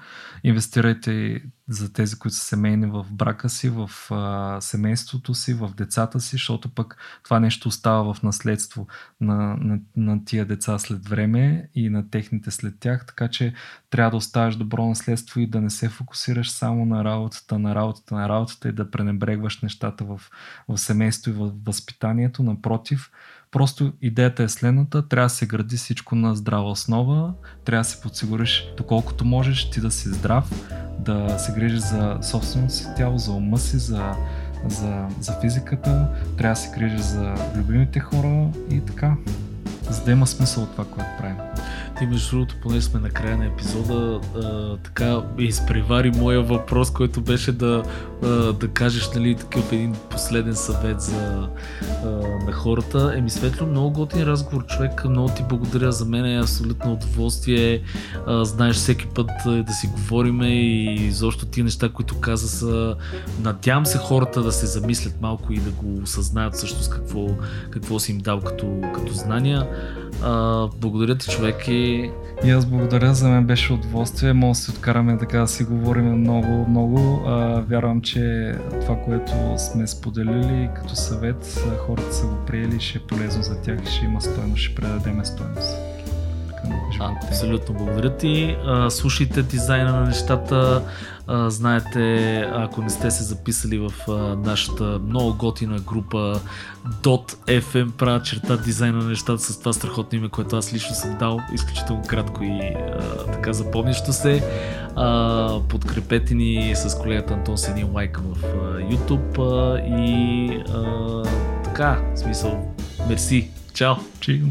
Инвестирайте за тези, които са семейни в брака си, в а, семейството си, в децата си, защото пък това нещо остава в наследство на, на, на тия деца след време и на техните след тях, така че трябва да оставиш добро наследство и да не се фокусираш само на работата, на работата, на работата и да пренебрегваш нещата в, в семейство и в възпитанието. Напротив, Просто идеята е следната, трябва да се гради всичко на здрава основа, трябва да се подсигуриш доколкото можеш ти да си здрав, да се грижиш за собственото си тяло, за ума си, за, за, за физиката, трябва да се грижиш за любимите хора и така, за да има смисъл от това, което правим. Ти между другото, поне сме на края на епизода, а, така изпревари моя въпрос, който беше да, а, да кажеш нали, такъв един последен съвет за, а, на хората. Еми Светло, много готин разговор, човек. Много ти благодаря за мен. Е абсолютно удоволствие. А, знаеш всеки път да си говориме и защо ти неща, които каза са... Надявам се хората да се замислят малко и да го осъзнаят всъщност какво, какво си им дал като, като знания. А, благодаря ти, човек. И... и аз благодаря, за мен беше удоволствие. Може да се откараме така да си говорим много, много. А, вярвам, че това, което сме споделили като съвет, хората са го приели, ще е полезно за тях и ще има стойност, ще предадеме стойност. към им. Абсолютно, благодаря ти. А, слушайте дизайна на нещата. Знаете, ако не сте се записали в нашата много готина група .fm, правя черта дизайна на нещата с това страхотно име, което аз лично съм дал, изключително кратко и а, така запомнящо се. А, подкрепете ни с колегата Антон с един лайк в а, YouTube а, и а, така, смисъл, мерси. Чао! Чио!